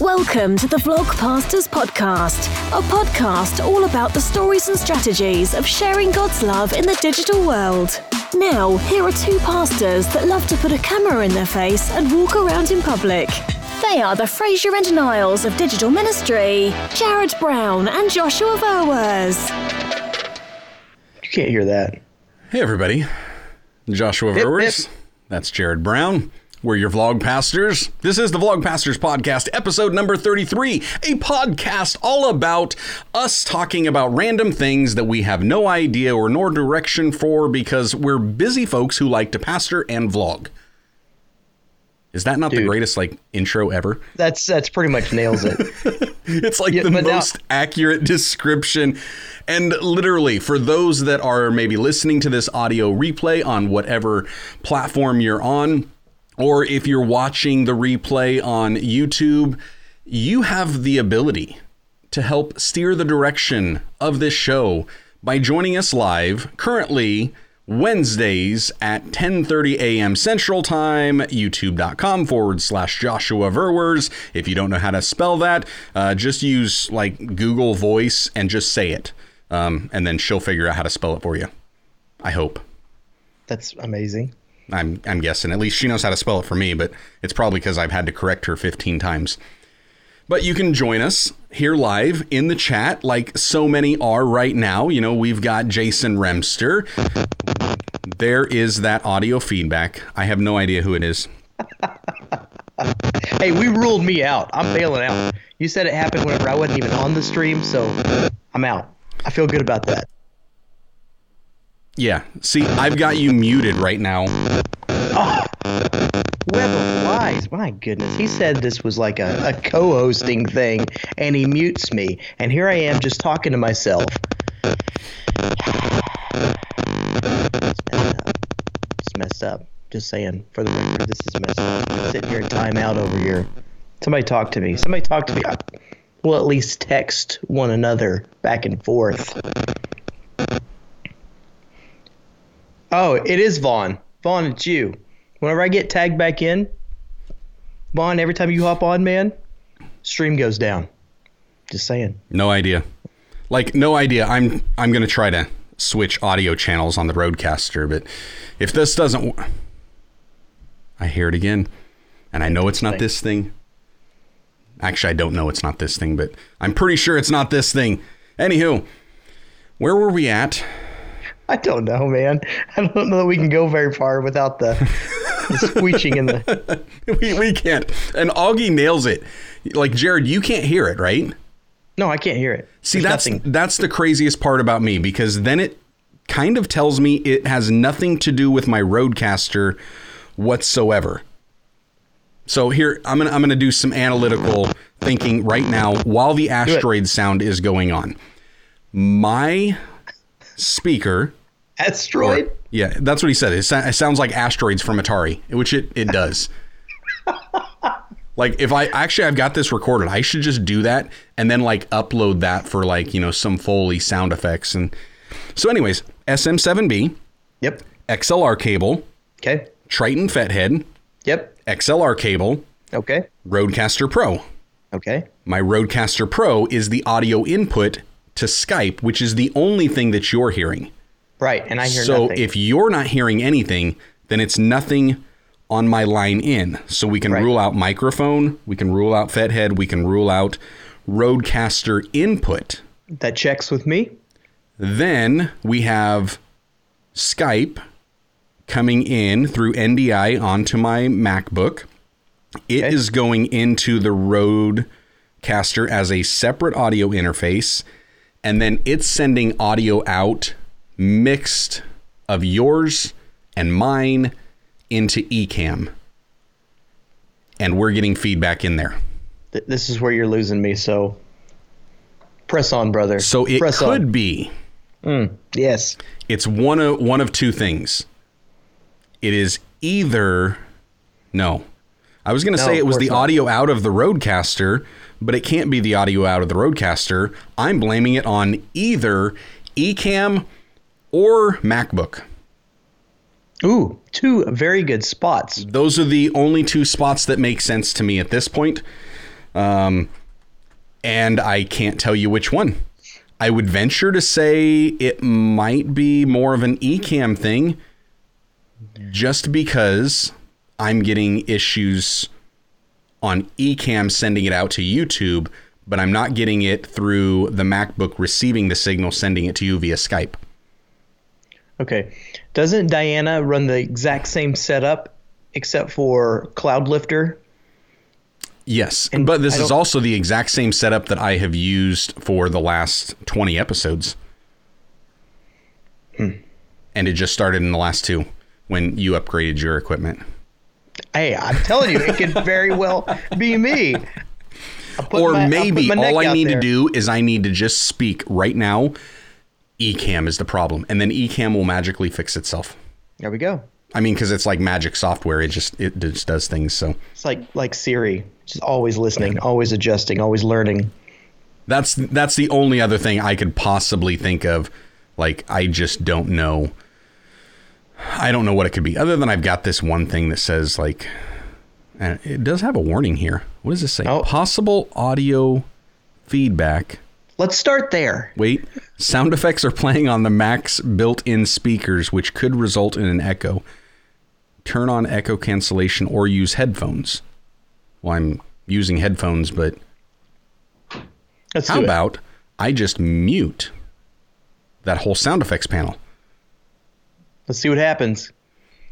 Welcome to the Vlogpastors Podcast, a podcast all about the stories and strategies of sharing God's love in the digital world. Now, here are two pastors that love to put a camera in their face and walk around in public. They are the Frasier and Niles of digital ministry, Jared Brown and Joshua Verwers. You can't hear that. Hey, everybody. Joshua Hip, Verwers. That's Jared Brown. We're your vlog pastors. This is the Vlog Pastors Podcast, episode number 33, a podcast all about us talking about random things that we have no idea or nor direction for because we're busy folks who like to pastor and vlog. Is that not the greatest like intro ever? That's that's pretty much nails it. It's like Yeah, the but now- most accurate description. And literally, for those that are maybe listening to this audio replay on whatever platform you're on, or if you're watching the replay on YouTube, you have the ability to help steer the direction of this show by joining us live currently Wednesdays at 10:30 a.m. Central Time, YouTube.com forward slash Joshua Verwers. If you don't know how to spell that, uh, just use like Google Voice and just say it, um, and then she'll figure out how to spell it for you. I hope. That's amazing. I'm I'm guessing. At least she knows how to spell it for me, but it's probably because I've had to correct her 15 times. But you can join us here live in the chat, like so many are right now. You know, we've got Jason Remster. There is that audio feedback. I have no idea who it is. Hey, we ruled me out. I'm bailing out. You said it happened whenever I wasn't even on the stream, so I'm out. I feel good about that. Yeah. See, I've got you muted right now. Oh, Web of lies. My goodness. He said this was like a, a co-hosting thing, and he mutes me, and here I am just talking to myself. It's messed up. It's messed up. Just saying, for the record, this is messed up. I'm sitting here in timeout over here. Somebody talk to me. Somebody talk to me. We'll at least text one another back and forth. Oh, it is Vaughn. Vaughn, it's you. Whenever I get tagged back in, Vaughn, every time you hop on, man, stream goes down. Just saying. No idea. Like no idea. I'm I'm going to try to switch audio channels on the Rodecaster, but if this doesn't w- I hear it again. And I know it's not this thing. Actually, I don't know it's not this thing, but I'm pretty sure it's not this thing. Anywho, where were we at? I don't know, man. I don't know that we can go very far without the, the squeeching in the. we, we can't. And Augie nails it. Like Jared, you can't hear it, right? No, I can't hear it. See, There's that's nothing. that's the craziest part about me because then it kind of tells me it has nothing to do with my Rodecaster whatsoever. So here I'm gonna I'm gonna do some analytical thinking right now while the asteroid sound is going on. My speaker, asteroid. yeah, that's what he said. It, sa- it sounds like asteroids from Atari, which it it does. like if I actually I've got this recorded, I should just do that and then like upload that for like you know some Foley sound effects and so anyways SM7B Yep. XLR cable Okay. Triton FET Yep. XLR cable Okay. Rodecaster Pro. Okay. My Rodecaster Pro is the audio input to Skype, which is the only thing that you're hearing. Right, and I hear nothing. so nothing. if you're not hearing anything, then it's nothing on my line in. So we can Right. rule out microphone, we can rule out FET we can rule out Rodecaster input. that checks with me. Then we have Skype coming in through NDI onto my MacBook. It is Okay. going into the Rodecaster as a separate audio interface, and then it's sending audio out mixed of yours and mine into Ecamm And we're getting feedback in there. Th- This is where you're losing me. So press on, brother. So it press could on. be mm, Yes. it's one of one of two things. It is either no. I was going to No, say it was the not. audio out of the Rodecaster, but it can't be the audio out of the Rodecaster. I'm blaming it on either Ecamm or MacBook. Ooh, two very good spots. Those are the only two spots that make sense to me at this point. Um, and I can't tell you which one. I would venture to say it might be more of an Ecamm thing just because I'm getting issues on Ecamm sending it out to YouTube, but I'm not getting it through the MacBook receiving the signal, sending it to you via Skype. Okay. Doesn't Diana run the exact same setup except for Cloudlifter? Yes, And but this is also the exact same setup that I have used for the last 20 episodes. Hmm. And it just started in the last two when you upgraded your equipment. Hey, I'm telling you, it could very well be me. Or my- maybe all I need there. to do is I need to just speak right now. Ecamm is the problem, and then Ecamm will magically fix itself. There we go. I mean, because it's like magic software; it just it just does things. So It's like like Siri, just always listening, always adjusting, always learning. that's that's the only other thing I could possibly think of. Like I just don't know. I don't know what it could be, other than I've got this one thing that says like, and it does have a warning here. What does this say? Oh. Possible audio feedback. Let's start there. Wait, sound effects are playing on the Mac's built-in speakers, which could result in an echo. Turn on echo cancellation or use headphones. Well, I'm using headphones, but Let's how about I just mute that whole sound effects panel? Let's see what happens.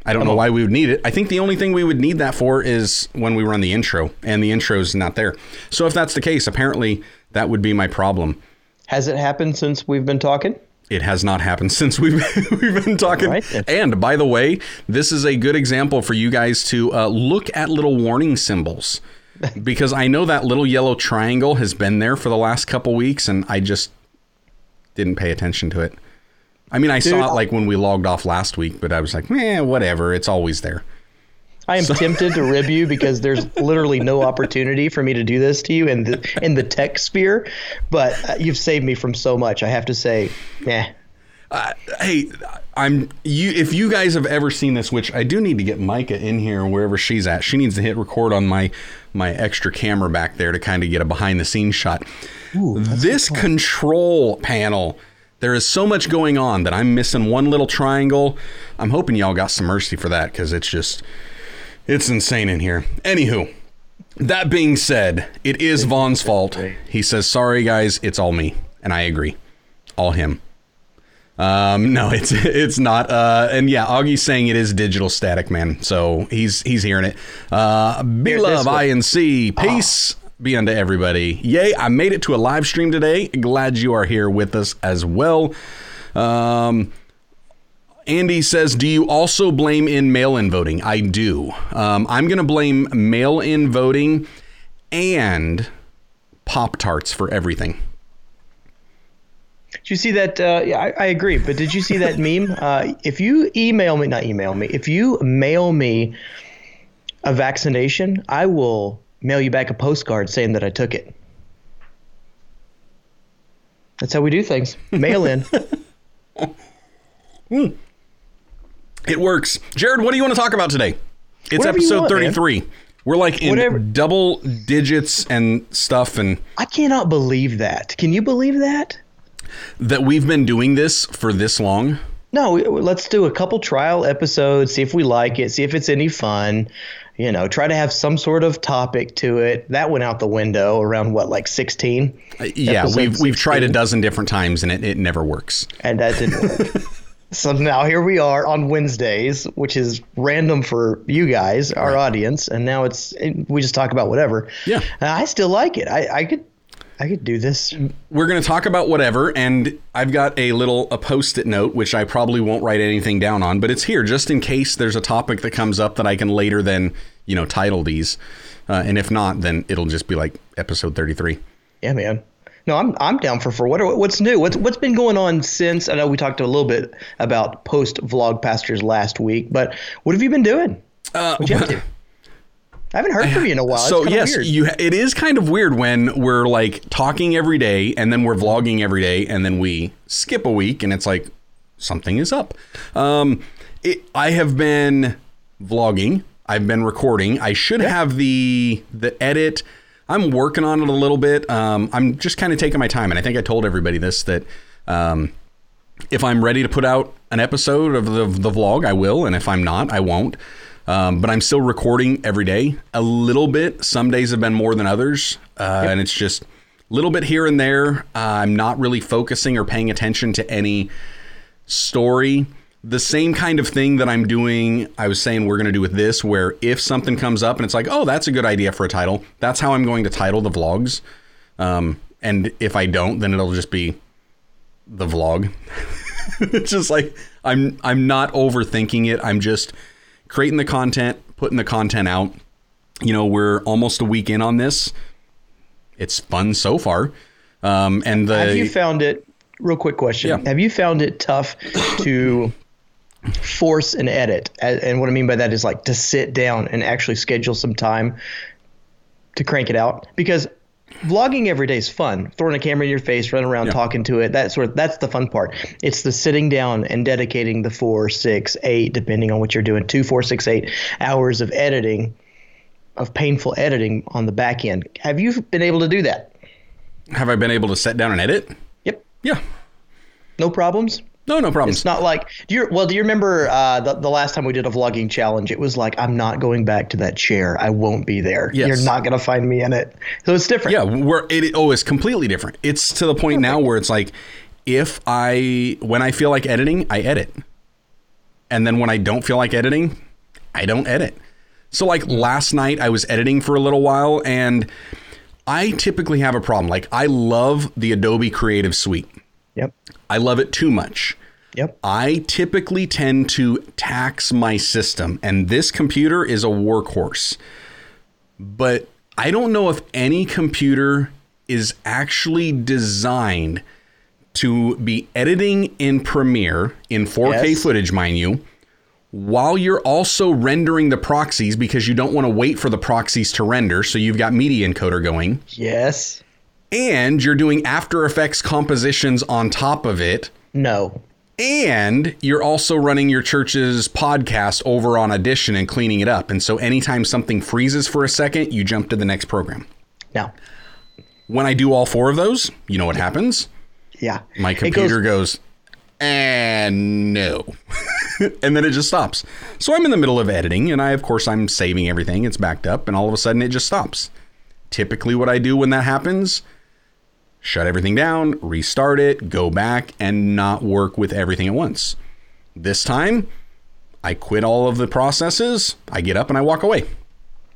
I don't know why we would need it. I think the only thing we would need that for is when we run the intro, and the intro is not there. So if that's the case, apparently that would be my problem. Has it happened since we've been talking? It has not happened since we've we've been talking. Right, and by the way, this is a good example for you guys to uh, look at little warning symbols because I know that little yellow triangle has been there for the last couple weeks, and I just didn't pay attention to it. I mean, I saw it like when we logged off last week, but I was like, eh, whatever. It's always there. I am tempted to rib you because there's literally no opportunity for me to do this to you in the in the tech sphere, but uh, you've saved me from so much. I have to say, yeah. hey, I'm you. If you guys have ever seen this, which I do need to get Micah in here wherever she's at. She needs to hit record on my my extra camera back there to kind of get a behind the scenes shot. this control panel. There is so much going on that I'm missing one little triangle. I'm hoping y'all got some mercy for that because it's just it's insane in here. Anywho, that being said, it is Vaughn's fault. He says, "Sorry guys, it's all me," and I agree, all him. Um, no, it's it's not. Uh, and yeah, Augie's saying it is digital static, man. So he's he's hearing it. Uh, be love. INC. Peace be unto everybody. Yay! I made it to a live stream today. Glad you are here with us as well. Um, Andy says, "Do you also blame in mail-in voting?" I do. Um, I'm going to blame mail-in voting and Pop Tarts for everything. Did you see that? Uh, yeah, I, I agree. But did you see that meme? Uh, if you email me, not email me, if you mail me a vaccination, I will mail you back a postcard saying that I took it. That's how we do things. Mail in. Hmm. It works. Jared, what do you want to talk about today? It's Whatever episode want, man. 33. We're like in Whatever. double digits and stuff, and I cannot believe that. Can you believe that? that we've been doing this for this long. No, let's do a couple trial episodes, see if we like it, see if it's any fun. You know, try to have some sort of topic to it. That went out the window around what, like 16? Uh, Yeah, Episode we've we've tried a dozen different times and it, it never works. And that didn't work. so now here we are on Wednesdays, which is random for you guys, our audience. And now it's, we just talk about whatever. Yeah. And I still like it. I, I could, I could do this. We're going to talk about whatever, and I've got a little a post-it note which I probably won't write anything down on, but it's here just in case there's a topic that comes up that I can later then you know title these, uh, and if not, then it'll just be like episode 33. Yeah, man. No, I'm I'm down for for what are, what's new. What's what's been going on since? I know we talked a little bit about post vlog pastors last week, but what have you been doing? Uh, What you? I haven't heard from you in a while. So yes, weird. you. It is kind of weird when we're like talking every day, and then we're vlogging every day, and then we skip a week, and it's like something is up. Um, it, I have been vlogging. I've been recording. I should have the the edit I'm working on it a little bit. Um, I'm just kind of taking my time, and I think I told everybody this that um, if I'm ready to put out an episode of the, the vlog, I will, and if I'm not, I won't. Um, but I'm still recording every day, a little bit. Some days have been more than others, uh, yep. and it's just a little bit here and there. Uh, I'm not really focusing or paying attention to any story. The same kind of thing that I'm doing, I was saying we're going to do with this, where if something comes up and it's like, oh, that's a good idea for a title, that's how I'm going to title the vlogs. Um, and if I don't, then it'll just be the vlog. it's just like I'm I'm not overthinking it. I'm just creating the content, putting the content out. You know, we're almost a week in on this. It's fun so far. Um, and the, have you found it? Real quick question: yeah. Have you found it tough to force an edit? And what I mean by that is like to sit down and actually schedule some time to crank it out because vlogging every day is fun. Throwing a camera in your face, running around, yeah. talking to it. That sort of that's the fun part. It's the sitting down and dedicating the four, six, eight, depending on what you're doing, two, four, six, eight hours of editing, of painful editing on the back end. Have you been able to do that? Have I been able to sit down and edit? Yep. Yeah. No problems. No, no problem. It's not like do you well, do you remember uh, the, the last time we did a vlogging challenge? It was like I'm not going back to that chair. I won't be there. Yes. You're not gonna find me in it. So it's different. Yeah, where it oh, it's completely different. It's to the point Perfect. now where it's like if I when I feel like editing, I edit. And then when I don't feel like editing, I don't edit. So like last night I was editing for a little while and I typically have a problem. Like I love the Adobe Creative Suite. Yep. I love it too much. Yep. I typically tend to tax my system, and this computer is a workhorse. But I don't know if any computer is actually designed to be editing in Premiere in 4K yes. footage, mind you, while you're also rendering the proxies because you don't want to wait for the proxies to render. So you've got Media Encoder going. Yes. And you're doing After Effects compositions on top of it. No. And you're also running your church's podcast over on Audition and cleaning it up. And so anytime something freezes for a second, you jump to the next program. Now, when I do all four of those, you know what happens? Yeah. My computer goes, goes, and no. and then it just stops. So I'm in the middle of editing, and I, of course, I'm saving everything. It's backed up, and all of a sudden it just stops. Typically, what I do when that happens shut everything down, restart it, go back, and not work with everything at once. This time, I quit all of the processes, I get up and I walk away.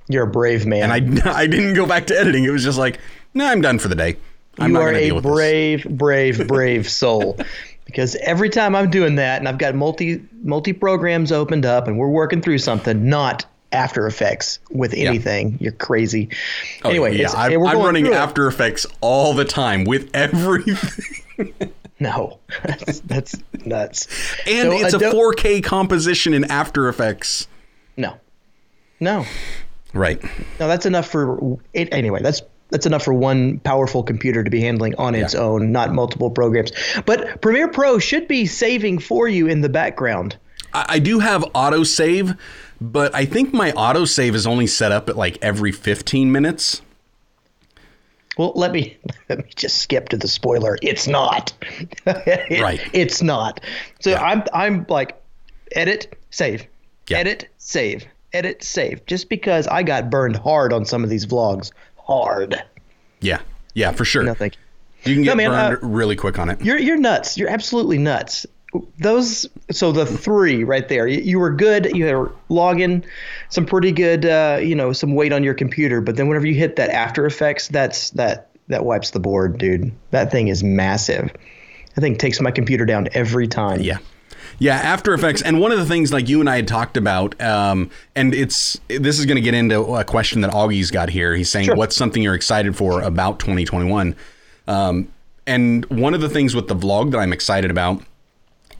You're a brave man. And I, I didn't go back to editing. It was just like, nah, I'm done for the day. I'm you are a brave, brave, brave soul. because every time I'm doing that and I've got multi multi programs opened up and we're working through something, not after Effects with anything. Yeah. You're crazy. Oh, anyway, yeah, I'm, I'm running After Effects all the time with everything. no, that's, that's nuts. And so, it's a 4K composition in After Effects. No, no. Right. No, that's enough for it. Anyway, that's that's enough for one powerful computer to be handling on its yeah. own, not multiple programs. But Premiere Pro should be saving for you in the background. I, I do have autosave, but I think my autosave is only set up at like every 15 minutes. Well, let me let me just skip to the spoiler. It's not. it, right. It's not. So yeah. I'm I'm like edit, save. Yeah. Edit, save. Edit, save. Just because I got burned hard on some of these vlogs. Hard. Yeah. Yeah, for sure. No, thank you. You can get no, man, burned uh, really quick on it. You're you're nuts. You're absolutely nuts those so the three right there you, you were good you were logging some pretty good uh, you know some weight on your computer but then whenever you hit that after effects that's that that wipes the board dude that thing is massive i think takes my computer down every time yeah yeah, After Effects, and one of the things like you and I had talked about, um, and it's this is going to get into a question that Augie's got here. He's saying, sure. "What's something you're excited for about 2021?" Um, and one of the things with the vlog that I'm excited about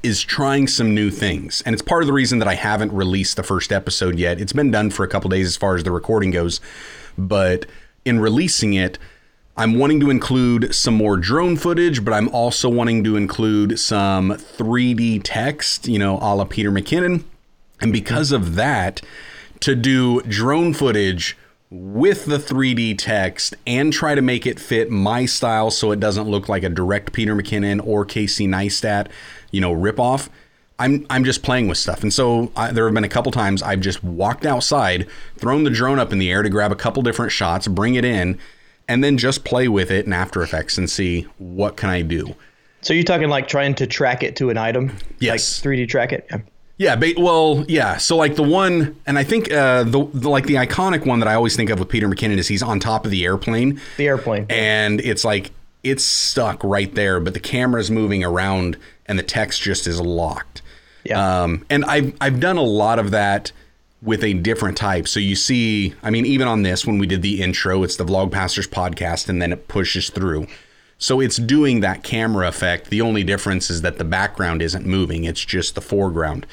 is trying some new things. And it's part of the reason that I haven't released the first episode yet. It's been done for a couple days as far as the recording goes, but in releasing it, I'm wanting to include some more drone footage, but I'm also wanting to include some 3D text, you know, a la Peter McKinnon. And because of that, to do drone footage with the 3D text and try to make it fit my style so it doesn't look like a direct Peter McKinnon or Casey Neistat, you know, ripoff. I'm I'm just playing with stuff, and so I, there have been a couple times I've just walked outside, thrown the drone up in the air to grab a couple different shots, bring it in, and then just play with it in After Effects and see what can I do. So you're talking like trying to track it to an item? Yes. Like 3D track it? Yeah. Yeah, ba- well, yeah. So like the one, and I think uh, the, the like the iconic one that I always think of with Peter McKinnon is he's on top of the airplane, The airplane. and it's like it's stuck right there, but the camera's moving around and the text just is locked. Yeah. Um, and I've I've done a lot of that with a different type. So you see, I mean, even on this when we did the intro, it's the Vlogpastors podcast, and then it pushes through. So it's doing that camera effect. The only difference is that the background isn't moving; it's just the foreground.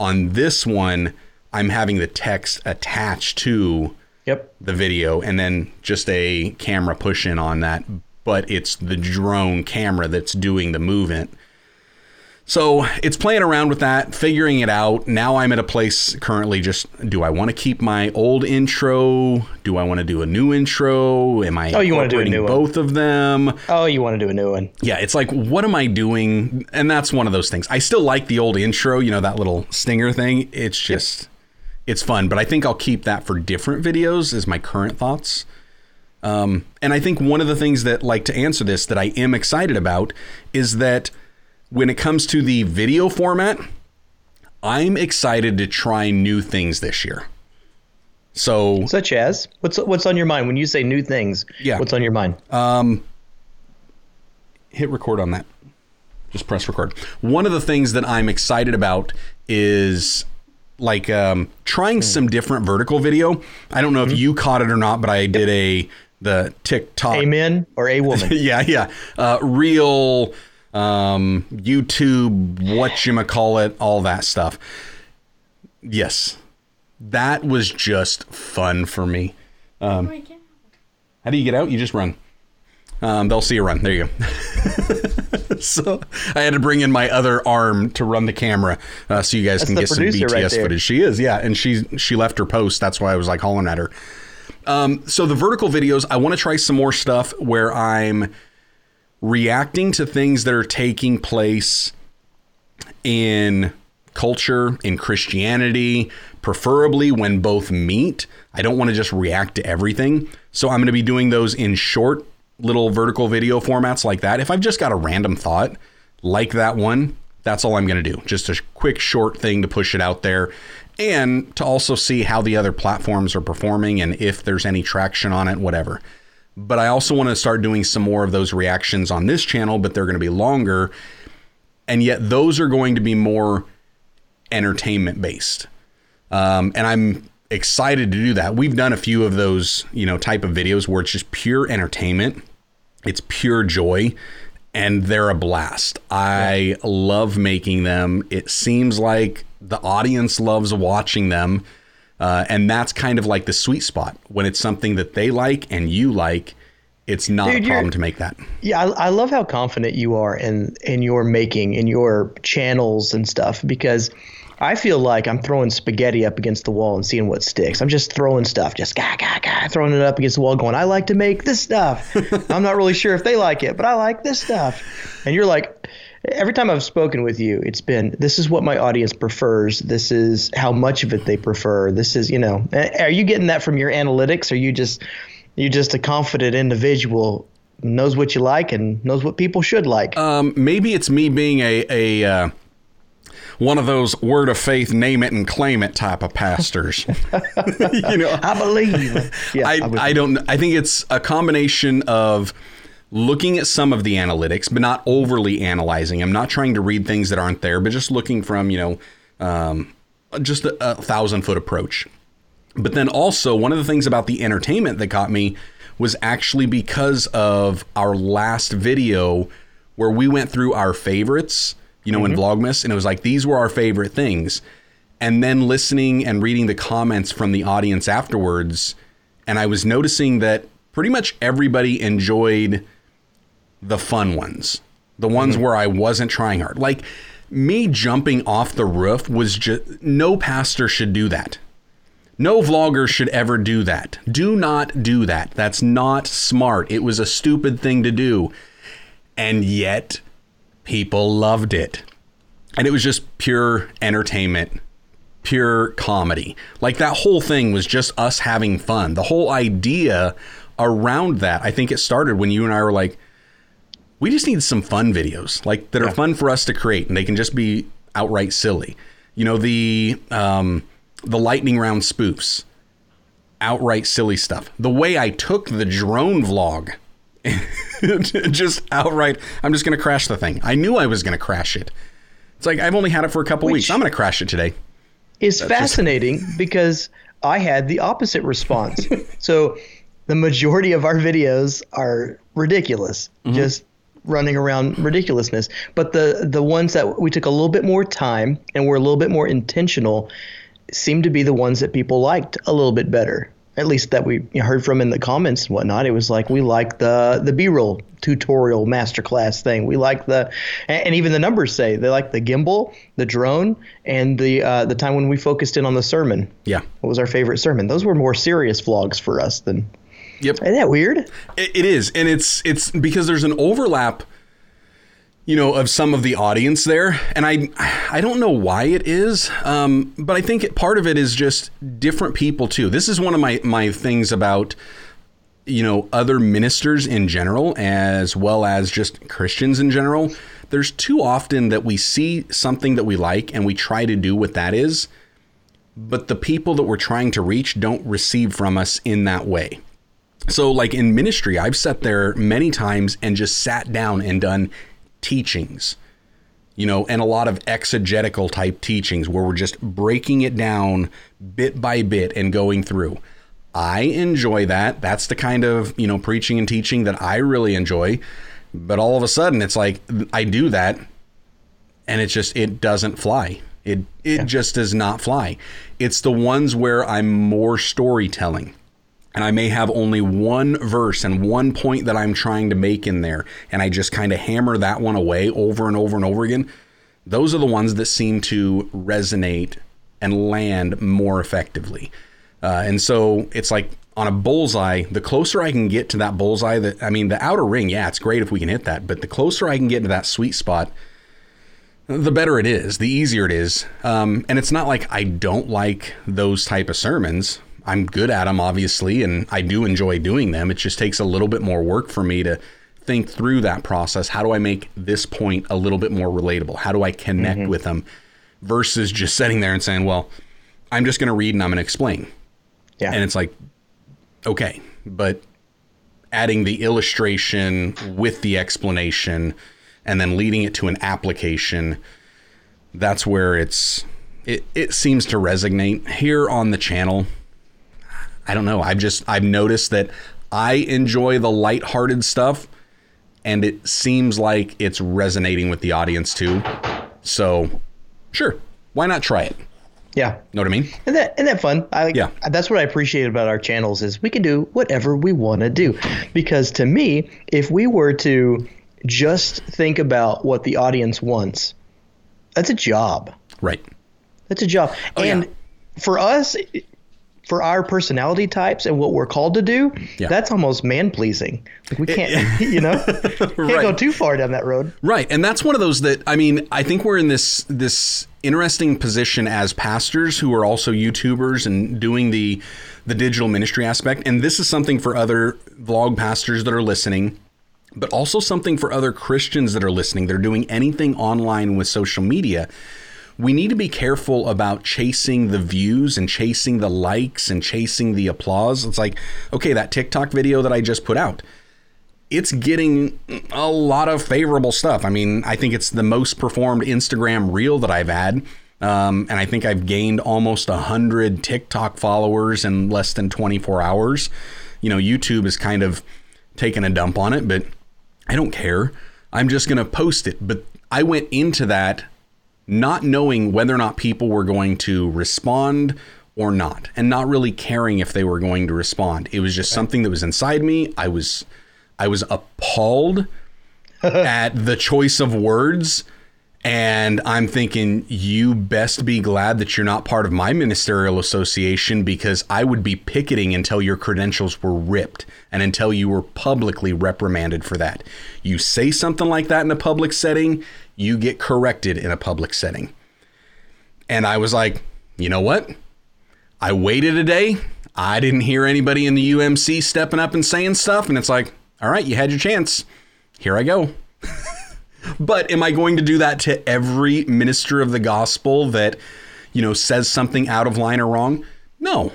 On this one, I'm having the text attached to Yep. the video and then just a camera push in on that but it's the drone camera that's doing the movement so it's playing around with that figuring it out now i'm at a place currently just do i want to keep my old intro do i want to do a new intro am i Oh, you wanna do a new one. both of them Oh, you want to do a new one? yeah, it's like, what am I doing? And that's one of those things. I still like the old intro, you know, that little stinger thing. It's just, it's fun. But I think I'll keep that for different videos, is my current thoughts. Um, and I think one of the things that, like, to answer this, that I am excited about is that when it comes to the video format, I'm excited to try new things this year. So, Such as what's what's on your mind when you say new things? Yeah. What's on your mind? Um, hit record on that. Just press record. One of the things that I'm excited about is like um, trying some different vertical video. I don't know if you caught it or not, but I did a the TikTok. Amen or a woman? Yeah, yeah. Uh, real um, YouTube, what you call it, all that stuff. Yes, that was just fun for me. Um, how do you get out? You just run. Um, they'll see you run. There you go. so I had to bring in my other arm to run the camera, uh, so you guys can get some BTS right footage. She is, yeah, and she she left her post. That's why I was like hollering at her. Um, so the vertical videos, I want to try some more stuff where I'm reacting to things that are taking place in culture, in Christianity, preferably when both meet. I don't want to just react to everything. So I'm going to be doing those in short little vertical video formats like that. If I've just got a random thought like that one, that's all I'm going to do. Just a quick short thing to push it out there and to also see how the other platforms are performing and if there's any traction on it, whatever. But I also want to start doing some more of those reactions on this channel, but they're going to be longer. And yet those are going to be more entertainment based. Um, and I'm excited to do that. We've done a few of those, you know, type of videos where it's just pure entertainment. It's pure joy and they're a blast. I love making them. It seems like the audience loves watching them. Uh, and that's kind of like the sweet spot when it's something that they like and you like. It's not Dude, a problem to make that. Yeah, I, I love how confident you are in in your making in your channels and stuff because I feel like I'm throwing spaghetti up against the wall and seeing what sticks. I'm just throwing stuff, just gah gah gah, throwing it up against the wall, going, I like to make this stuff. I'm not really sure if they like it, but I like this stuff. And you're like, every time I've spoken with you, it's been this is what my audience prefers. This is how much of it they prefer. This is, you know, are you getting that from your analytics? Or are you just you just a confident individual knows what you like and knows what people should like. Um, maybe it's me being a a uh, one of those word of faith, name it and claim it type of pastors. you know, I believe. Yeah, I, I'm I don't. I think it's a combination of looking at some of the analytics, but not overly analyzing. I'm not trying to read things that aren't there, but just looking from you know, um, just a, a thousand foot approach. But then also one of the things about the entertainment that got me was actually because of our last video where we went through our favorites, you know, in Vlogmas, and it was like these were our favorite things. And then listening and reading the comments from the audience afterwards, and I was noticing that pretty much everybody enjoyed the fun ones, the ones where I wasn't trying hard. Like me jumping off the roof was just no pastor should do that No vlogger should ever do that. Do not do that. That's not smart. It was a stupid thing to do. And yet, people loved it. And it was just pure entertainment, pure comedy. Like that whole thing was just us having fun. The whole idea around that, I think it started when you and I were like, we just need some fun videos, like that are fun for us to create, and they can just be outright silly. You know, the um, the lightning round spoofs, outright silly stuff. The way I took the drone vlog, just outright, I'm just going to crash the thing. I knew I was going to crash it. It's like I've only had it for a couple Which- weeks. I'm going to crash it today. is fascinating because I had the opposite response. so the majority of our videos are ridiculous, just running around ridiculousness. But the the ones that we took a little bit more time and were a little bit more intentional seem to be the ones that people liked a little bit better. At least that we heard from in the comments and whatnot. It was like we like the the B-roll tutorial masterclass thing. We like the and, and even the numbers say they like the gimbal, the drone, and the uh, the time when we focused in on the sermon. Yeah. What was our favorite sermon? Those were more serious vlogs for us than. Yep. Isn't that weird? It, it is, and it's it's because there's an overlap, you know, of some of the audience there, and I I don't know why it is, um, but I think it, part of it is just different people too. This is one of my my things about you know other ministers in general as well as just Christians in general. There's too often that we see something that we like and we try to do what that is, but the people that we're trying to reach don't receive from us in that way. So, like in ministry, I've sat there many times and just sat down and done teachings, you know, and a lot of exegetical type teachings where we're just breaking it down bit by bit and going through. I enjoy that. That's the kind of, you know, preaching and teaching that I really enjoy. But all of a sudden, it's like I do that and it just it doesn't fly. It it just does not fly. It's the ones where I'm more storytelling and I may have only one verse and one point that I'm trying to make in there, and I just kind of hammer that one away over and over and over again. Those are the ones that seem to resonate and land more effectively. Uh, and so it's like on a bullseye, the closer I can get to that bullseye, that I mean, the outer ring, yeah, it's great if we can hit that, but the closer I can get to that sweet spot, the better it is, the easier it is. Um, and it's not like I don't like those type of sermons. I'm good at them, obviously, and I do enjoy doing them. It just takes a little bit more work for me to think through that process. How do I make this point a little bit more relatable? How do I connect mm-hmm. with them versus just sitting there and saying, well, I'm just going to read and I'm going to explain. Yeah. And it's like, okay, but adding the illustration with the explanation and then leading it to an application, that's where it's it, it seems to resonate here on the channel. I don't know. I've just I've noticed that I enjoy the lighthearted stuff and it seems like it's resonating with the audience too. So, sure, why not try it? yeah. Know what I mean? Isn't that, isn't that fun? I, Yeah. That's what I appreciate about our channels is we can do whatever we want to do. Because to me, if we were to just think about what the audience wants, that's a job. Right. That's a job. Oh, and yeah. for us, for our personality types and what we're called to do, Yeah. that's almost man pleasing. Like we can't, you know, can't Right. go too far down that road. Right, and that's one of those that I mean, I think we're in this this interesting position as pastors who are also YouTubers and doing the the digital ministry aspect. And this is something for other vlog pastors that are listening, but also something for other Christians that are listening. They're doing anything online with social media. We need to be careful about chasing the views and chasing the likes and chasing the applause. It's like, okay, that TikTok video that I just put out it's getting a lot of favorable stuff. I mean, I think it's the most performed Instagram reel that I've had. Um, and I think I've gained almost 100 TikTok followers in less than 24 hours. You know, YouTube is kind of taking a dump on it, but I don't care. I'm just going to post it. But I went into that not knowing whether or not people were going to respond or not, and not really caring if they were going to respond. It was just something that was inside me. I was I was appalled at the choice of words And I'm thinking, you best be glad that you're not part of my ministerial association because I would be picketing until your credentials were ripped and until you were publicly reprimanded for that. You say something like that in a public setting, you get corrected in a public setting. And I was like, you know what? I waited a day. I didn't hear anybody in the UMC stepping up and saying stuff. And it's like, all right, you had your chance. Here I go. But am I going to do that to every minister of the gospel that, you know, says something out of line or wrong? No.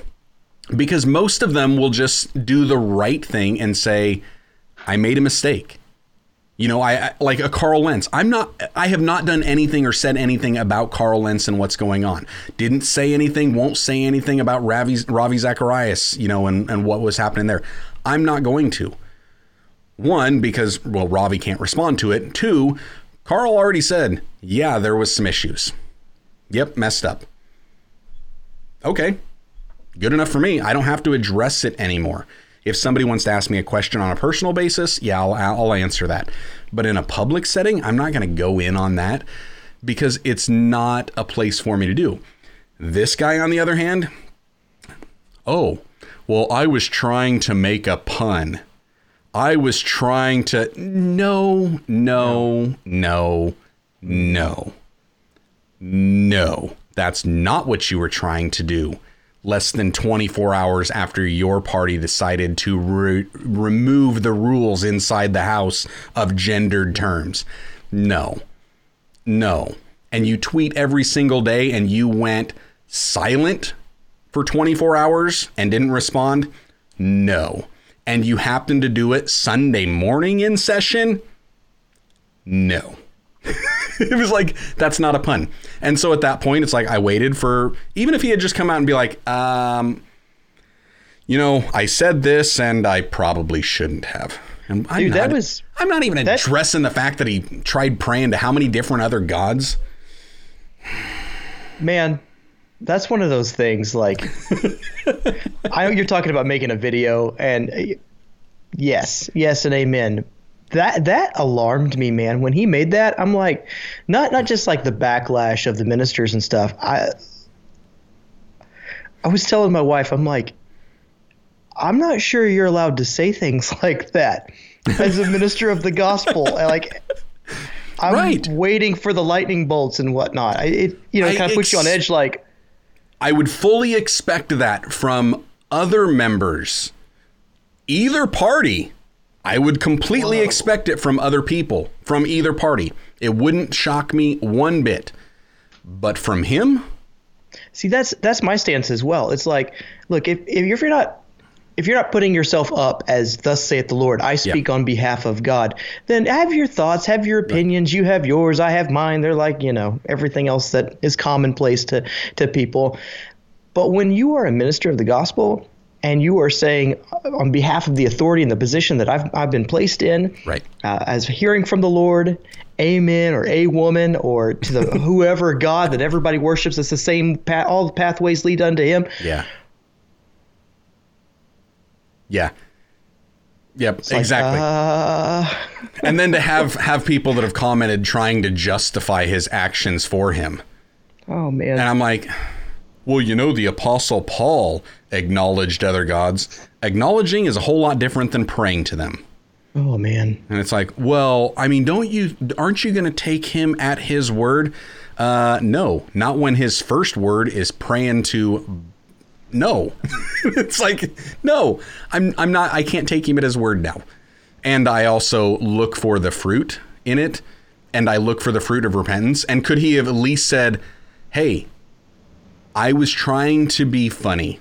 Because most of them will just do the right thing and say, I made a mistake. You know, I, I like a Carl Lentz. I'm not I have not done anything or said anything about Carl Lentz and what's going on. Didn't say anything, won't say anything about Ravi, Ravi Zacharias, you know, and, and what was happening there. I'm not going to. One, because, well, Ravi can't respond to it. Two, Carl already said, yeah, there was some issues. Yep, messed up. Okay, good enough for me. I don't have to address it anymore. If somebody wants to ask me a question on a personal basis, yeah, I'll, I'll answer that. But in a public setting, I'm not going to go in on that because it's not a place for me to do. This guy, on the other hand, oh, well, I was trying to make a pun. I was trying to. No, no, no, no. No. That's not what you were trying to do. Less than 24 hours after your party decided to re- remove the rules inside the house of gendered terms. No. No. And you tweet every single day and you went silent for 24 hours and didn't respond? No and you happen to do it Sunday morning in session, no. it was like that's not a pun. And so at that point it's like I waited for even if he had just come out and be like, um you know, I said this and I probably shouldn't have. And I'm Dude, not, that was I'm not even that- addressing the fact that he tried praying to how many different other gods. man that's one of those things like i know you're talking about making a video and uh, yes yes and amen that that alarmed me man when he made that i'm like not not just like the backlash of the ministers and stuff i i was telling my wife i'm like i'm not sure you're allowed to say things like that as a minister of the gospel like I'm Right. waiting for the lightning bolts and whatnot. I, it, you know, I kind of puts you on edge. Like, I would fully expect that from other members, either party. I would completely expect it from other people, from either party. It wouldn't shock me one bit. But from him, See, that's that's my stance as well. It's like, look, if if you're not if you're not putting yourself up as thus saith the Lord, I speak on behalf of God, then have your thoughts, have your opinions, you have yours, I have mine. They're like, you know, everything else that is commonplace to to people. But when you are a minister of the gospel and you are saying uh, on behalf of the authority and the position that I've I've been placed in, Right. uh, as hearing from the Lord, amen, or a woman, or to the whoever God that everybody worships, it's the same path. All the pathways lead unto Him. yeah. Yeah. Yep, It's like, exactly. uh, and then to have have people that have commented trying to justify his actions for him. oh man, And I'm like, well, you know, the Apostle Paul acknowledged other gods. Acknowledging is a whole lot different than praying to them. oh man. And it's like, well, I mean, don't you, aren't you going to take him at his word? Uh, no, not when his first word is praying to. No, it's like no. I'm I'm not. I can't take him at his word now. And I also look for the fruit in it, and I look for the fruit of repentance. And could he have at least said, "Hey, I was trying to be funny,"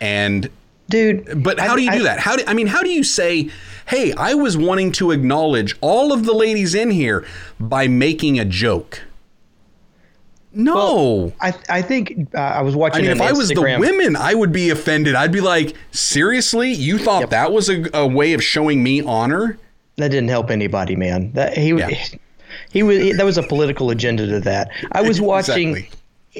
and Dude, but how I- do you I- do that? How do I mean? How do you say, "Hey, I was wanting to acknowledge all of the ladies in here by making a joke"? No. I I think uh, I was watching. I watching. mean, an if I was the women, I would be offended. I'd be like, "Seriously, you thought that was a, a way of showing me honor?" that didn't help anybody, man. That he Yeah. he was that was a political agenda to that. I was watching. Exactly.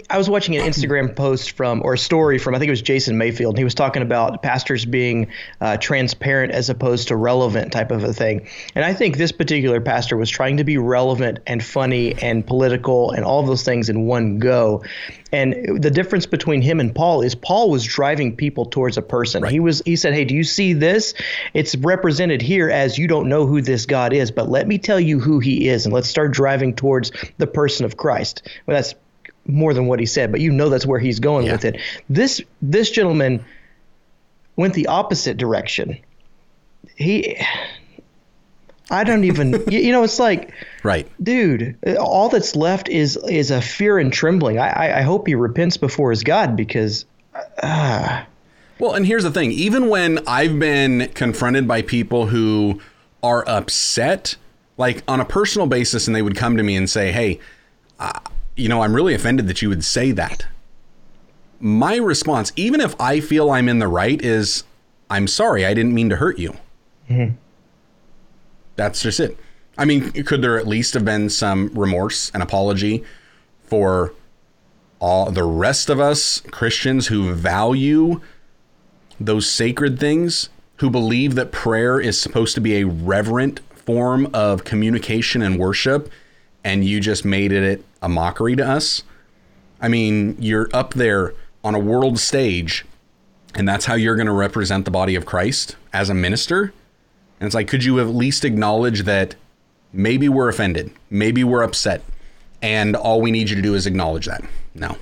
I was watching an Instagram post from or a story from I think it was Jason Mayfield. And he was talking about pastors being uh, transparent as opposed to relevant type of a thing. And I think this particular pastor was trying to be relevant and funny and political and all those things in one go. And the difference between him and Paul is Paul was driving people towards a person. Right. He was he said, "Hey, do you see this? It's represented here as you don't know who this God is, but let me tell you who he is and let's start driving towards the person of Christ." Well, that's more than what he said, but you know that's where he's going yeah. with it. This this gentleman went the opposite direction. He I don't even you know it's like right dude all that's left is is a fear and trembling I I, hope he repents before his God because uh, well and here's the thing even when I've been confronted by people who are upset like on a personal basis and they would come to me and say hey you know, I'm really offended that you would say that. My response, even if I feel I'm in the right, is I'm sorry, I didn't mean to hurt you. Mm-hmm. That's just it. I mean, could there at least have been some remorse and apology for all the rest of us Christians who value those sacred things, who believe that prayer is supposed to be a reverent form of communication and worship, and you just made it a mockery to us. I mean, you're up there on a world stage, and that's how you're going to represent the body of Christ as a minister. And it's like, could you at least acknowledge that maybe we're offended, maybe we're upset, and all we need you to do is acknowledge that? No.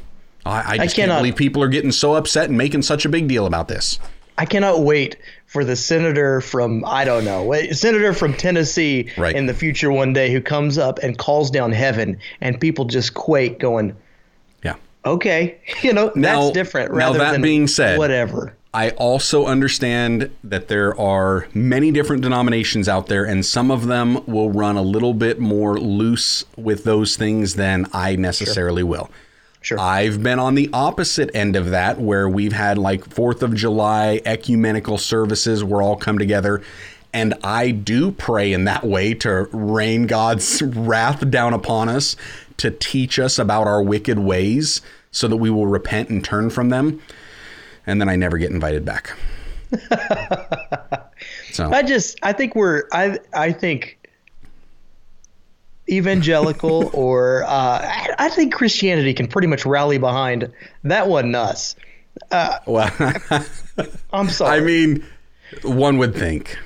I, I just I can't believe people are getting so upset and making such a big deal about this. I cannot wait for the senator from I don't know, senator from Tennessee right. in the future one day who comes up and calls down heaven, and people just quake, going, "Yeah, okay, you know now, that's different." Rather now that than being said, whatever. I also understand that there are many different denominations out there, and some of them will run a little bit more loose with those things than I necessarily sure. will. Sure. I've been on the opposite end of that where we've had like 4th of July ecumenical services where all come together. And I do pray in that way to rain God's wrath down upon us, to teach us about our wicked ways so that we will repent and turn from them. And then I never get invited back. so I just, I think we're, I, I think evangelical or uh, I, think Christianity can pretty much rally behind that wasn't us. Uh, well, I'm sorry. I mean, one would think,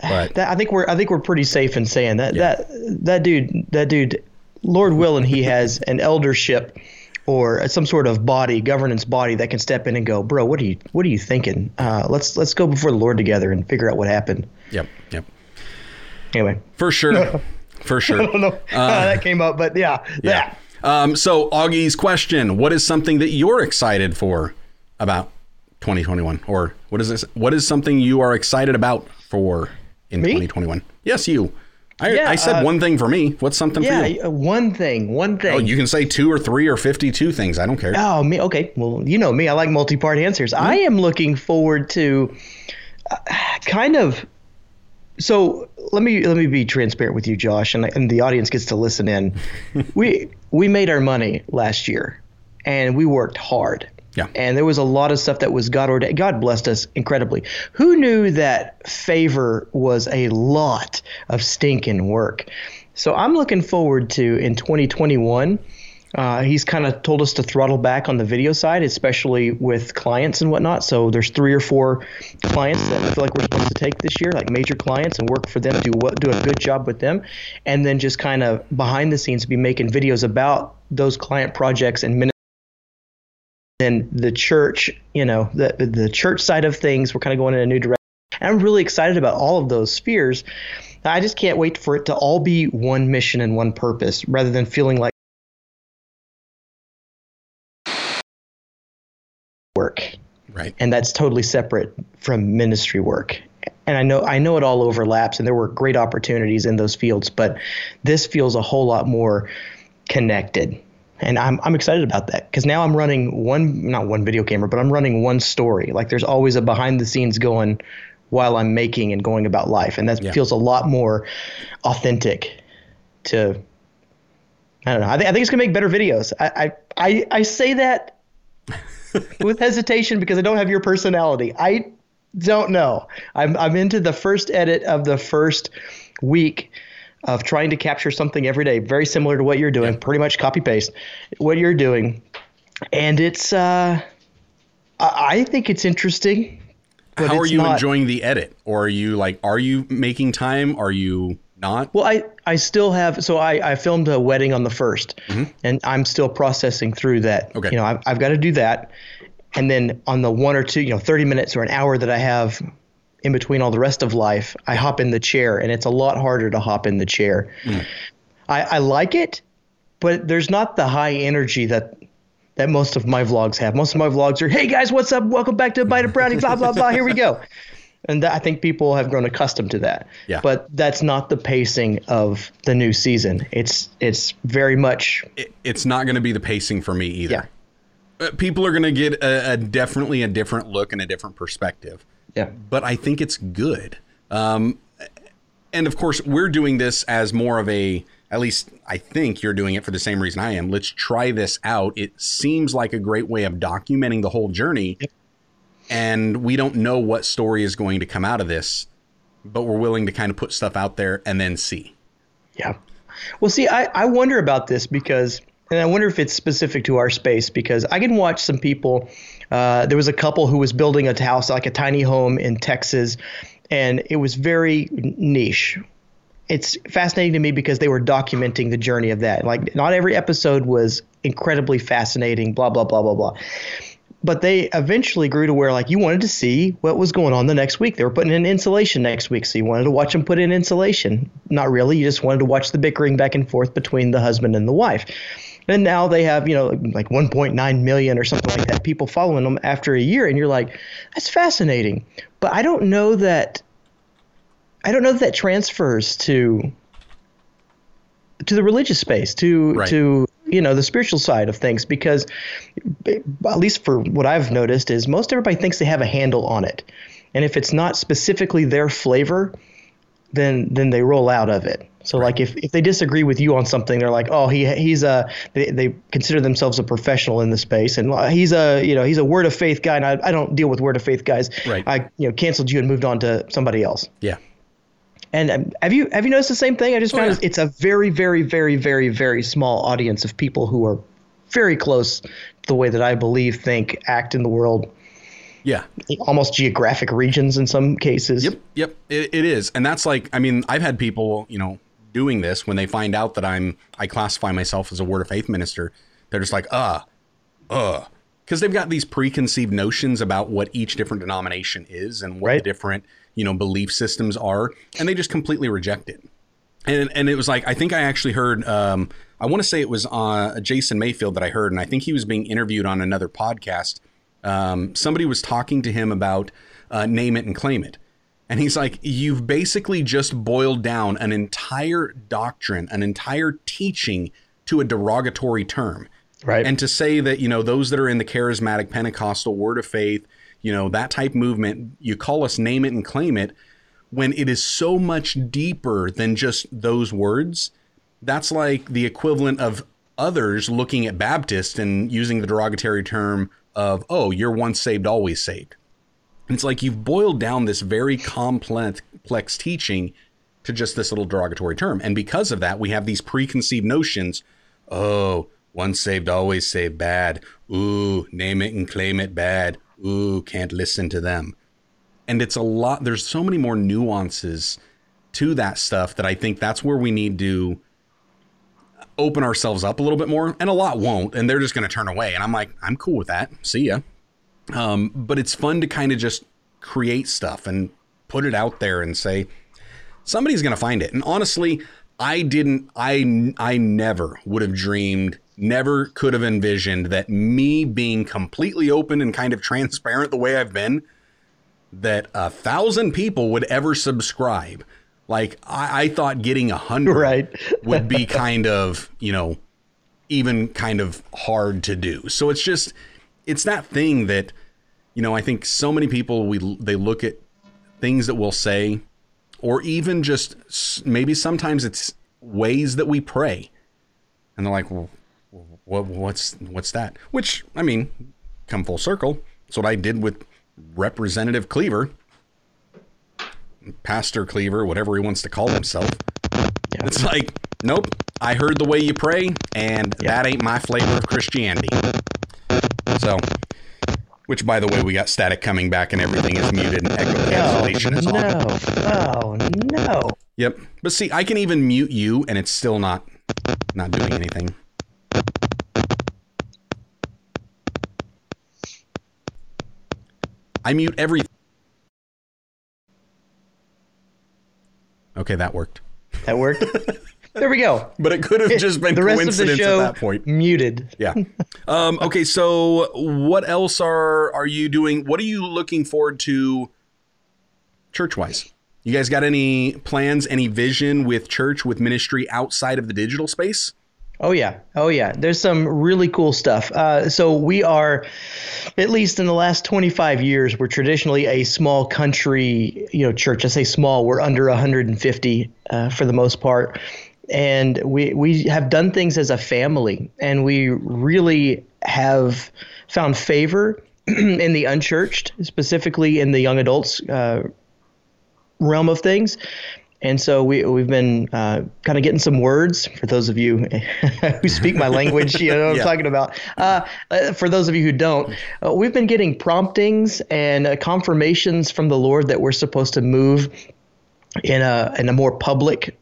but that, I think we're I think we're pretty safe in saying that yeah. that that dude that dude, Lord willing, he has an eldership or some sort of body governance body that can step in and go, bro, what are you what are you thinking? Uh, let's let's go before the Lord together and figure out what happened. Yep. Yep. Anyway, for sure. for sure. I don't know how uh, that came up, but yeah, yeah. Um, so Augie's question: What is something that you're excited for about 2021, or what is this? What is something you are excited about for in me? 2021? Yes, you. I, yeah, I said uh, one thing for me. What's something yeah, for you? Uh, one thing. One thing. Oh, you can say two or three or 52 things. I don't care. Oh, me. Okay. Well, you know me. I like multi part answers. Mm-hmm. I am looking forward to uh, kind of so let me let me be transparent with you, Josh, and, and the audience gets to listen in. we we made our money last year, and we worked hard. Yeah. And there was a lot of stuff that was God ordained. God blessed us incredibly. Who knew that favor was a lot of stinking work? So I'm looking forward to in 2021 uh, he's kind of told us to throttle back on the video side, especially with clients and whatnot. So there's three or four clients that I feel like we're supposed to take this year, like major clients, and work for them, do what, do a good job with them, and then just kind of behind the scenes be making videos about those client projects and. Then the church, you know, the the church side of things, we're kind of going in a new direction. And I'm really excited about all of those spheres. I just can't wait for it to all be one mission and one purpose, rather than feeling like work. Right. And that's totally separate from ministry work. And I know I know it all overlaps and there were great opportunities in those fields, but this feels a whole lot more connected. And I'm I'm excited about that because now I'm running one not one video camera, but I'm running one story. Like there's always a behind the scenes going while I'm making and going about life, and that yeah. feels a lot more authentic to I don't know. I, th- I think it's gonna make better videos. I I I, I say that with hesitation because I don't have your personality. I don't know. I'm I'm into the first edit of the first week of trying to capture something every day, very similar to what you're doing, pretty much copy paste what you're doing, and it's uh, I, I think it's interesting. but How are you not- enjoying the edit? Or are you like, are you making time? Are you not? Well, I, I still have so I, I filmed a wedding on the 1st and I'm still processing through that. Mm-hmm. Okay. You know, I've, I've got to do that, and then on the one or two, you know, 30 minutes or an hour that I have in between all the rest of life, I hop in the chair, and it's a lot harder to hop in the chair. Mm. I, I like it, but there's not the high energy that that most of my vlogs have. Most of my vlogs are, "Hey guys, what's up? Welcome back to a bite of brownie." Blah blah blah. Here we go. And that, I think people have grown accustomed to that. Yeah. But that's not the pacing of the new season. It's it's very much It, it's not going to be the pacing for me either. yeah Uh, people are going to get a, a definitely a different look and a different perspective. yeah but I think it's good. Um, and of course, we're doing this as more of a, at least I think you're doing it for the same reason I am. Let's try this out. It seems like a great way of documenting the whole journey. And we don't know what story is going to come out of this, but we're willing to kind of put stuff out there and then see. yeah. Well, see, I I wonder about this because. And I wonder if it's specific to our space because I can watch some people. Uh, there was a couple who was building a house, like a tiny home in Texas, and it was very niche. It's fascinating to me because they were documenting the journey of that. Like, not every episode was incredibly fascinating, blah, blah, blah, blah, blah. But they eventually grew to where, like, you wanted to see what was going on the next week. They were putting in insulation next week, so you wanted to watch them put in insulation. Not really. You just wanted to watch the bickering back and forth between the husband and the wife. And now they have, you know, like 1.9 million or something like that people following them after a year. And you're like, that's fascinating. But I don't know that, I don't know that that transfers to, to the religious space, to, Right. to, you know, the spiritual side of things, because at least for what I've noticed is most everybody thinks they have a handle on it. And if it's not specifically their flavor, then then they roll out of it. So like if, if they disagree with you on something, they're like, oh, he he's a they, they consider themselves a professional in the space, and uh, he's a you know he's a word of faith guy, and I, I don't deal with word of faith guys. Right. I you know canceled you and moved on to somebody else. Yeah. And um, have you have you noticed the same thing? I just Oh, found yeah. it's- it's a very very very very very small audience of people who are very close to the way that I believe, think, act in the world, Yeah. almost geographic regions in some cases. Yep, yep, it, it is, and that's like, I mean, I've had people, you know, doing this when they find out that I'm, I classify myself as a word of faith minister. They're just like, uh, uh, because they've got these preconceived notions about what each different denomination is and what Right. the different, you know, belief systems are, and they just completely reject it. And and it was like, I think I actually heard, um, I want to say it was uh, Jason Mayfield that I heard, and I think he was being interviewed on another podcast um, somebody was talking to him about uh, name it and claim it. And he's like, You've basically just boiled down an entire doctrine, an entire teaching to a derogatory term. Right. And to say that, you know, those that are in the charismatic Pentecostal word of faith, you know, that type movement, you call us name it and claim it when it is so much deeper than just those words. That's like the equivalent of others looking at Baptist and using the derogatory term of, oh, you're once saved, always saved. And it's like you've boiled down this very complex teaching to just this little derogatory term. And because of that, we have these preconceived notions oh, once saved, always saved, bad. Ooh, name it and claim it, bad. Ooh, can't listen to them. And it's a lot, there's so many more nuances to that stuff that I think that's where we need to open ourselves up a little bit more. And a lot won't, and they're just going to turn away. And I'm like, I'm cool with that. See ya. Um, but it's fun to kind of just create stuff and put it out there and say, somebody's going to find it. And honestly, I didn't, I, I never would have dreamed, never could have envisioned that me being completely open and kind of transparent the way I've been, that a thousand people would ever subscribe. Like I, I thought getting a hundred Right. would be kind of, you know, even kind of hard to do. So it's just, it's that thing that, you know, I think so many people we they look at things that we'll say, or even just maybe sometimes it's ways that we pray. And they're like, well, what, what's what's that? Which I mean, come full circle. That's what I did with Representative Cleaver, Pastor Cleaver, whatever he wants to call himself. Yeah. It's like, nope. I heard the way you pray, and that ain't my flavor of Christianity. So, which by the way, we got static coming back, and everything is muted, and echo cancellation is on. no. Oh no. Yep. But see, I can even mute you, and it's still not not doing anything. I mute everything. Okay, that worked. That worked. there we go. But it could have just been the rest of coincidence the show at that point. muted. Yeah. Um, okay, so what else are are you doing? What are you looking forward to church wise? You guys got any plans, any vision with church, with ministry outside of the digital space? Oh yeah, oh yeah. There's some really cool stuff. Uh, so we are, at least in the last 25 years, we're traditionally a small country, you know, church. I say small. We're under 150 uh, for the most part, and we we have done things as a family, and we really have found favor in the unchurched, specifically in the young adults uh, realm of things. And so we we've been uh, kind of getting some words for those of you who speak my language. You know what Yeah. I'm talking about. Uh, uh, for those of you who don't, uh, we've been getting promptings and uh, confirmations from the Lord that we're supposed to move in a in a more public,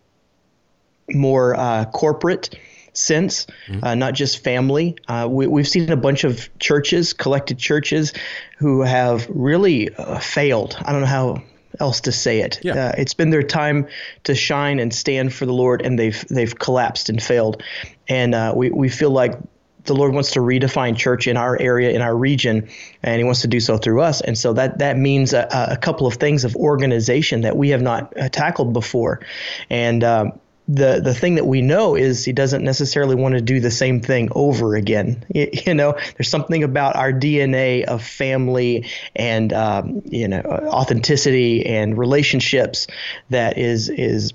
more uh, corporate sense, uh, not just family. Uh, we, we've seen a bunch of churches, collected churches, who have really uh, failed. I don't know how else to say it. Yeah. Uh, it's been their time to shine and stand for the Lord, and they've they've collapsed and failed. And uh, we we feel like the Lord wants to redefine church in our area, in our region, and He wants to do so through us. And so that that means a, a couple of things of organization that we have not uh, tackled before, and. Um, the, the thing that we know is he doesn't necessarily want to do the same thing over again. You, you know, there's something about our DNA of family and um, you know authenticity and relationships that is is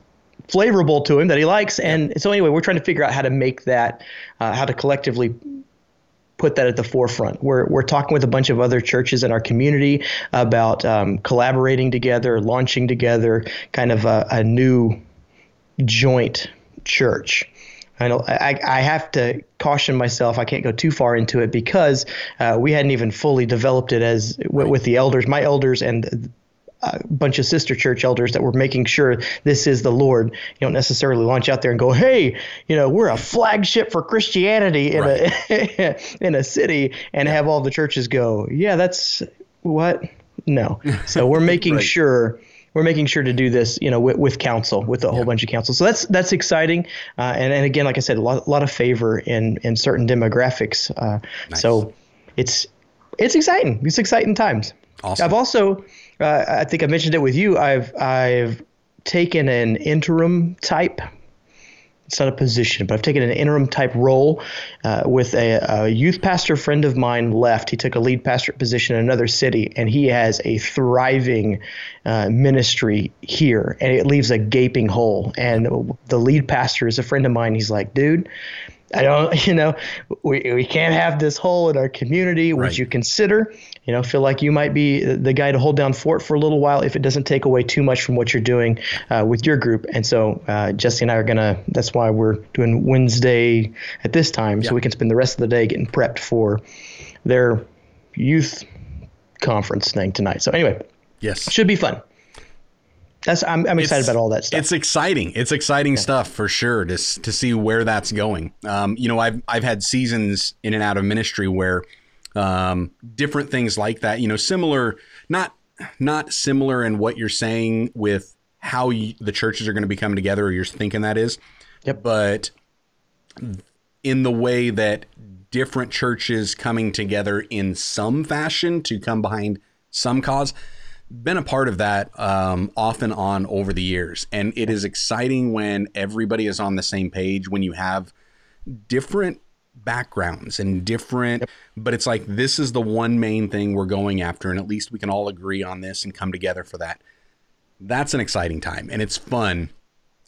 flavorable to him that he likes. And so anyway, we're trying to figure out how to make that, uh, how to collectively put that at the forefront. We're, we're talking with a bunch of other churches in our community about um, collaborating together, launching together, kind of a, a new joint church. I know I, I have to caution myself. I can't go too far into it because uh, we hadn't even fully developed it as with, with the elders, my elders, and a bunch of sister church elders that were making sure this is the Lord. You don't necessarily launch out there and go, "Hey, you know, we're a flagship for Christianity in a in a city," and have all the churches go, "Yeah, that's what." No. So we're making Right. sure we're making sure to do this, you know, with, with counsel, with a whole bunch of counsel. So that's that's exciting, uh, and and again, like I said, a lot, a lot of favor in in certain demographics. Uh, So it's it's exciting. It's exciting times. Awesome. I've also, uh, I think I mentioned it with you. I've I've taken an interim type. It's not a position, but I've taken an interim type role uh, with a, a youth pastor friend of mine left. He took a lead pastor position in another city, and he has a thriving uh, ministry here, and it leaves a gaping hole. And the lead pastor is a friend of mine. He's like, dude, I don't, you know, we, we can't have this hole in our community. Would Right. you consider, you know, feel like you might be the guy to hold down fort for a little while if it doesn't take away too much from what you're doing uh, with your group? And so uh, Jesse and I are gonna. That's why we're doing Wednesday at this time, so we can spend the rest of the day getting prepped for their youth conference thing tonight. So anyway, Yes. should be fun. That's I'm, I'm excited It's- about all that stuff. It's exciting. It's exciting stuff for sure to to see where that's going. Um, you know, I've I've had seasons in and out of ministry where um, different things like that. You know, similar, not not similar in what you're saying with how you, the churches are going to be coming together, or you're thinking that is. Yep. But in the way that different churches coming together in some fashion to come behind some cause been a part of that um, off and on over the years and it is exciting when everybody is on the same page when you have different backgrounds and different but it's like this is the one main thing we're going after and at least we can all agree on this and come together for that that's an exciting time and it's fun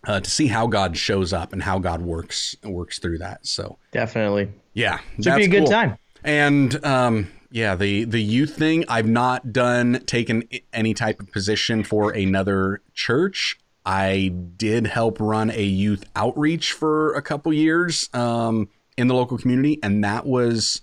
uh, to see how God shows up and how God works works through that. So Definitely. yeah, Should be a good cool. time. And um, yeah, the the youth thing, I've not done taken any type of position for another church. I did help run a youth outreach for a couple years um, in the local community, and that was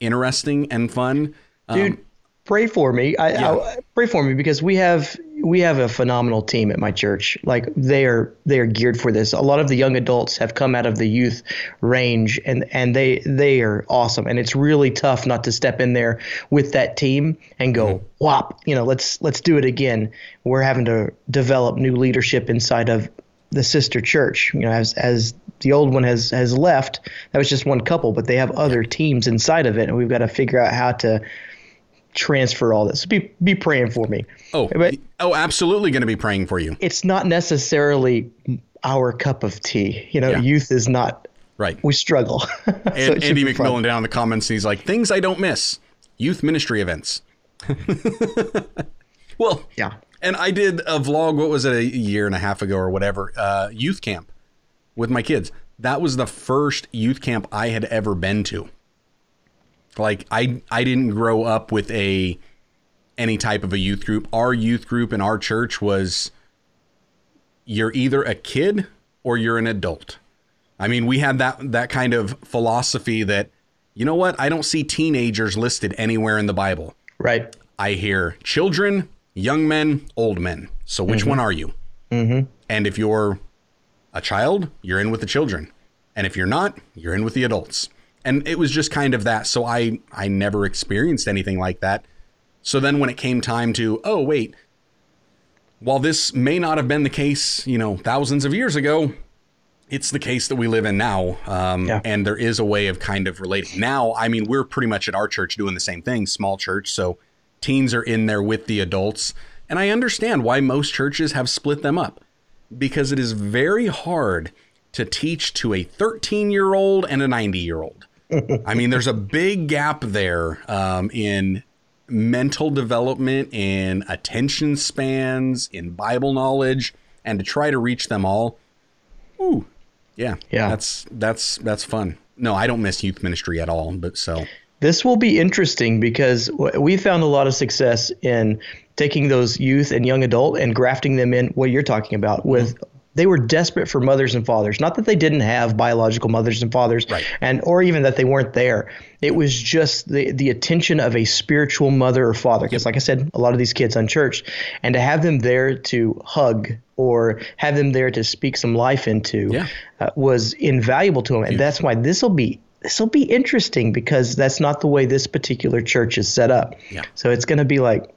interesting and fun. Um, Dude, pray for me. I, I pray for me because we have we have a phenomenal team at my church. Like they are they are geared for this. A lot of the young adults have come out of the youth range and and they they are awesome. And it's really tough not to step in there with that team and go, "Whop, you know, let's let's do it again." We're having to develop new leadership inside of the sister church. You know, as as the old one has has left, that was just one couple, but they have other teams inside of it, and we've got to figure out how to transfer all this. Be be praying for me. oh, but- oh, absolutely going to be praying for you. It's not necessarily our cup of tea. You know, Yeah. youth is not. Right. We struggle. So And it should Andy fun. McMillan down in the comments, he's like, things I don't miss youth ministry events. well, Yeah. And I did a vlog, what was it, a year and a half ago or whatever, uh, youth camp with my kids. That was the first youth camp I had ever been to. Like I I didn't grow up with a any type of a youth group. Our youth group in our church was you're either a kid or you're an adult. I mean, we had that that kind of philosophy that you know what? I don't see teenagers listed anywhere in the Bible. Right. I hear children, young men, old men. So which one are you? Mm-hmm. And if you're a child, you're in with the children, and if you're not, you're in with the adults. And it was just kind of that. So I I never experienced anything like that. So then when it came time to oh wait, while this may not have been the case, you know, thousands of years ago, it's the case that we live in now. Um, Yeah. And there is a way of kind of relating. Now, I mean, we're pretty much at our church doing the same thing, small church. So teens are in there with the adults. And I understand why most churches have split them up because it is very hard to teach to a 13 year old and a 90 year old. I mean, there's a big gap there um, in mental development, in attention spans, in Bible knowledge, and to try to reach them all. Ooh, yeah, Yeah. That's that's that's fun. No, I don't miss youth ministry at all. But so This will be interesting because we found a lot of success in taking those youth and young adult and grafting them in what you're talking about with they were desperate for mothers and fathers. Not that they didn't have biological mothers and fathers Right. and or even that they weren't there. It was just the the attention of a spiritual mother or father. Because like i said a lot of these kids unchurched and to have them there to hug or have them there to speak some life into Yeah. uh, was invaluable to them and that's why this will be this will be interesting because that's not the way this particular church is set up Yeah. so it's going to be like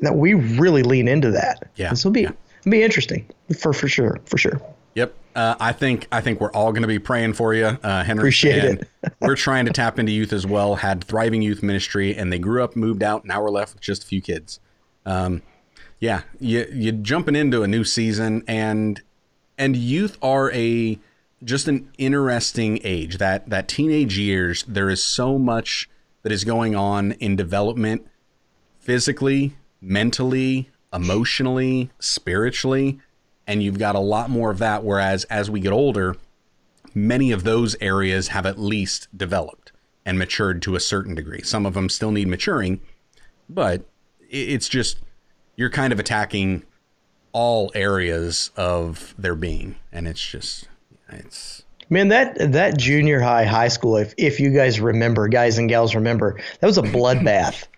that we really lean into that Yeah, this will be yeah. be interesting for for sure for sure Yep. Uh, I think I think we're all going to be praying for you, uh, Henry. Appreciate it. we're trying to tap into youth as well. Had thriving youth ministry, and they grew up, moved out. Now we're left with just a few kids. Um, yeah, you you jumping into a new season, and and youth are a just an interesting age. That that teenage years, there is so much that is going on in development, physically, mentally, emotionally, spiritually, and you've got a lot more of that. Whereas as we get older, many of those areas have at least developed and matured to a certain degree. Some of them still need maturing, but it's just you're kind of attacking all areas of their being, and it's just it's Man, that that junior high, high school, if if you guys remember, guys and gals remember, that was a bloodbath.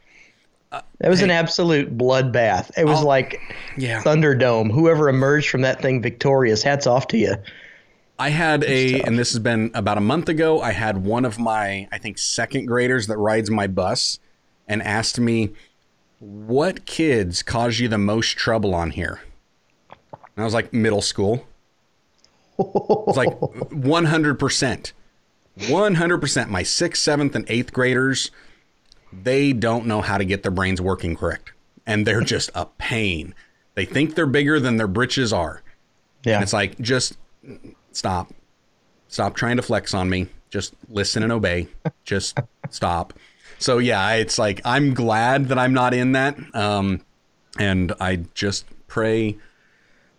Uh, that was an absolute bloodbath. It was I'll- like yeah. Thunderdome. Whoever emerged from that thing victorious, hats off to you. I had a, and this has been about a month ago. I had one of my, I think, second graders that rides my bus and asked me, What kids cause you the most trouble on here? And I was like, Middle school. It's like 100%. 100%. My sixth, seventh, and eighth graders, they don't know how to get their brains working correct. And they're just a pain. They think they're bigger than their britches are. Yeah. And it's like, just stop. Stop trying to flex on me. Just listen and obey. Just stop. So yeah, it's like I'm glad that I'm not in that. Um, and I just pray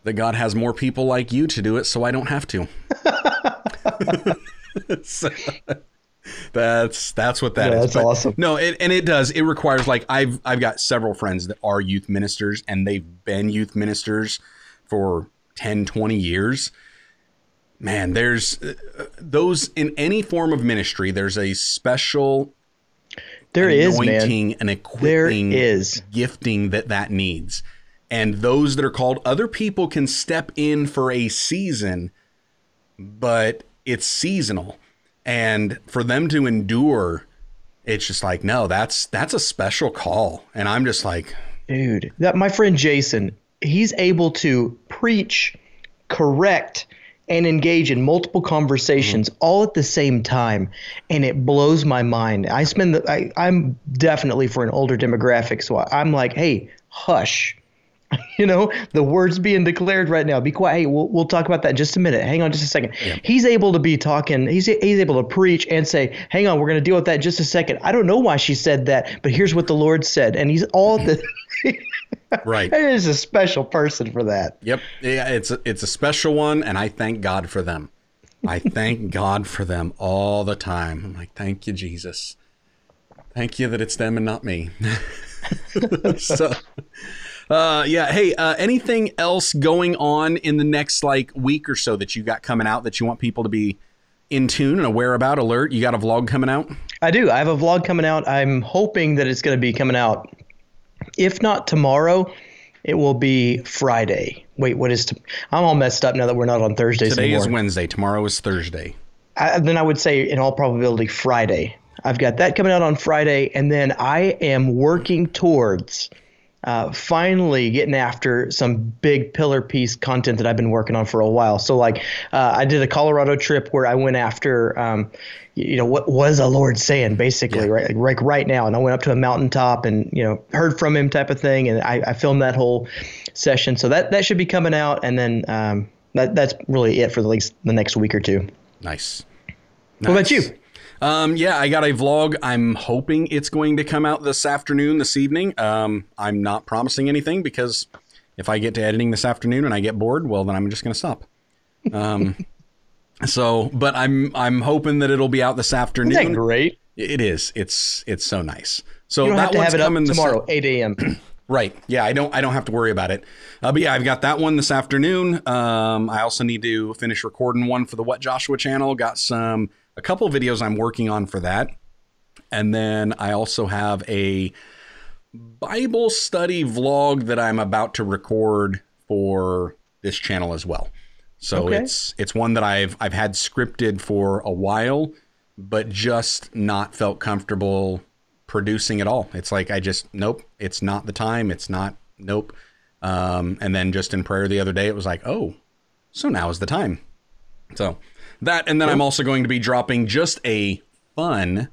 that God has more people like you to do it, so I don't have to. so, that's that's what that Yeah, is. that's But awesome. No, it, and it does. It requires like I've I've got several friends that are youth ministers, and they've been youth ministers for 10, 20 years. Man, there's uh, those in any form of ministry. There's a special There is, man. anointing and equipping is. gifting that that needs. And those that are called, other people can step in for a season, but it's seasonal. And for them to endure, it's just like, no, that's that's a special call. And I'm just like, Dude, that my friend Jason, he's able to preach, correct, and engage in multiple conversations mm-hmm. all at the same time, and it blows my mind. I spend the I, I'm definitely for an older demographic, so I'm like, hey, hush. You know, the words being declared right now. Be quiet. Hey, we'll, we'll talk about that in just a minute. Hang on just a second. He's able to be talking. He's, he's able to preach and say, hang on, we're going to deal with that in just a second. I don't know why she said that, but here's what the Lord said. And he's all the. right. He is a special person for that. Yep. Yeah, it's a, it's a special one, and I thank God for them. I thank God for them all the time. I'm like, thank you, Jesus. Thank you that it's them and not me. so, uh, yeah. Hey, uh, anything else going on in the next like week or so that you got coming out that you want people to be in tune and aware about? Alert. You got a vlog coming out? I do. I have a vlog coming out. I'm hoping that it's going to be coming out. If not tomorrow, it will be Friday. Wait, what is? T- I'm all messed up now that we're not on Thursdays Today anymore. is Wednesday. Tomorrow is Thursday. I, then I would say, in all probability, Friday. I've got that coming out on Friday, and then I am working towards uh, finally getting after some big pillar piece content that I've been working on for a while. So, like, uh, I did a Colorado trip where I went after, um, you know, what was the Lord saying, basically, right, like, like right now. And I went up to a mountaintop and you know heard from Him, type of thing, and I, I filmed that whole session. So that that should be coming out, and then um, that that's really it for the least the next week or two. Nice. What about you? Um, yeah, I got a vlog. I'm hoping it's going to come out this afternoon, this evening. Um, I'm not promising anything because if I get to editing this afternoon and I get bored, well, then I'm just going to stop. Um, so, but I'm I'm hoping that it'll be out this afternoon. Isn't that great? It is. It's it's so nice. So You don't that have to one's have it up coming this- tomorrow, 8 a.m. Right. Yeah, I don't I don't have to worry about it. Uh, but yeah, I've got that one this afternoon. Um, I also need to finish recording one for the What Joshua channel. Got some a couple videos I'm working on for that. And then I also have a Bible study vlog that I'm about to record for this channel as well. So Okay. it's it's one that I've I've had scripted for a while, but just not felt comfortable producing at all. It's like I just nope, it's not the time. It's not nope. Um, and then just in prayer the other day, it was like, oh, so now is the time. So that, and then I'm also going to be dropping just a fun,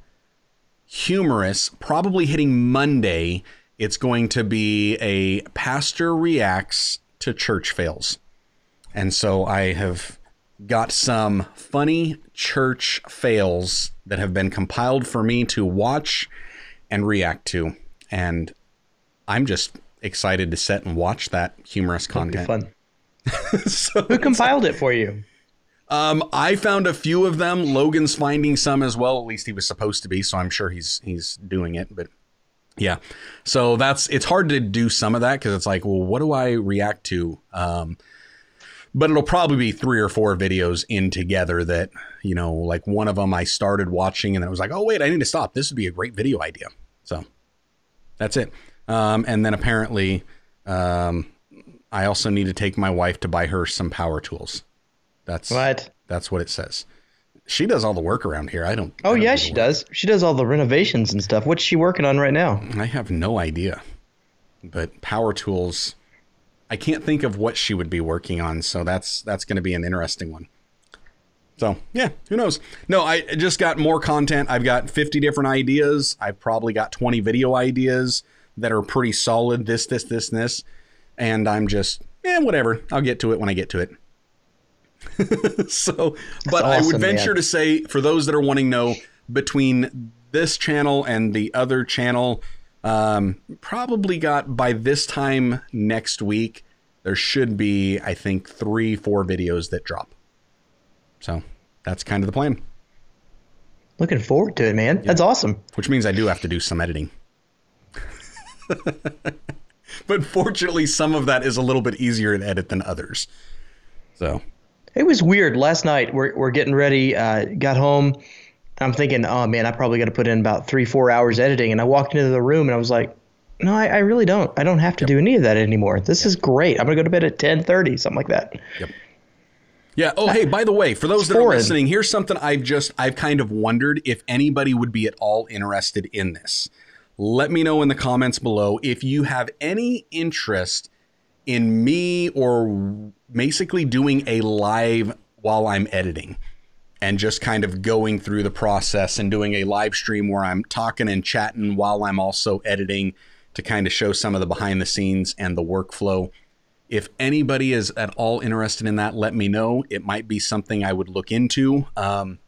humorous, probably hitting Monday. It's going to be a pastor reacts to church fails. And so I have got some funny church fails that have been compiled for me to watch and react to. And I'm just excited to sit and watch that humorous Be content. fun. so, Who compiled it for you? Um, I found a few of them. Logan's finding some as well. At least he was supposed to be, so I'm sure he's he's doing it. But yeah, so that's it's hard to do some of that because it's like, well, what do I react to? Um, but it'll probably be three or four videos in together that you know, like one of them I started watching and I was like, oh wait, I need to stop. This would be a great video idea. So that's it. Um, and then apparently, um, I also need to take my wife to buy her some power tools. That's What? That's what it says. She does all the work around here. I don't. I Oh don't yeah, do she work. does. She does all the renovations and stuff. What's she working on right now? I have no idea. But power tools, I can't think of what she would be working on. So that's that's going to be an interesting one. So yeah, who knows? No, I just got more content. I've got 50 different ideas. I've probably got 20 video ideas that are pretty solid. This, this, this, and this, and I'm just, eh, whatever. I'll get to it when I get to it. so, but I would venture man. to say, for those that are wanting to know, between this channel and the other channel, um, probably got by this time next week, there should be, I think, three, four videos that drop. So that's kind of the plan. Looking forward to it, man. That's awesome. Which means I do have to do some editing. but fortunately, some of that is a little bit easier to edit than others. So It was weird. Last night, we're, we're getting ready, uh, got home. I'm thinking, oh man, I probably got to put in about three, four hours editing. And I walked into the room and I was like, no, I, I really don't. I don't have to do any of that anymore. This is great. I'm going to go to bed at 10:30, something like that. Yep. Yeah. Oh, hey, by the way, for those that are listening, here's something I've just I've kind of wondered if anybody would be at all interested in this. Let me know in the comments below if you have any interest in me or basically doing a live while I'm editing and just kind of going through the process and doing a live stream where I'm talking and chatting while I'm also editing to kind of show some of the behind the scenes and the workflow. If anybody is at all interested in that, let me know. It might be something I would look into. Um,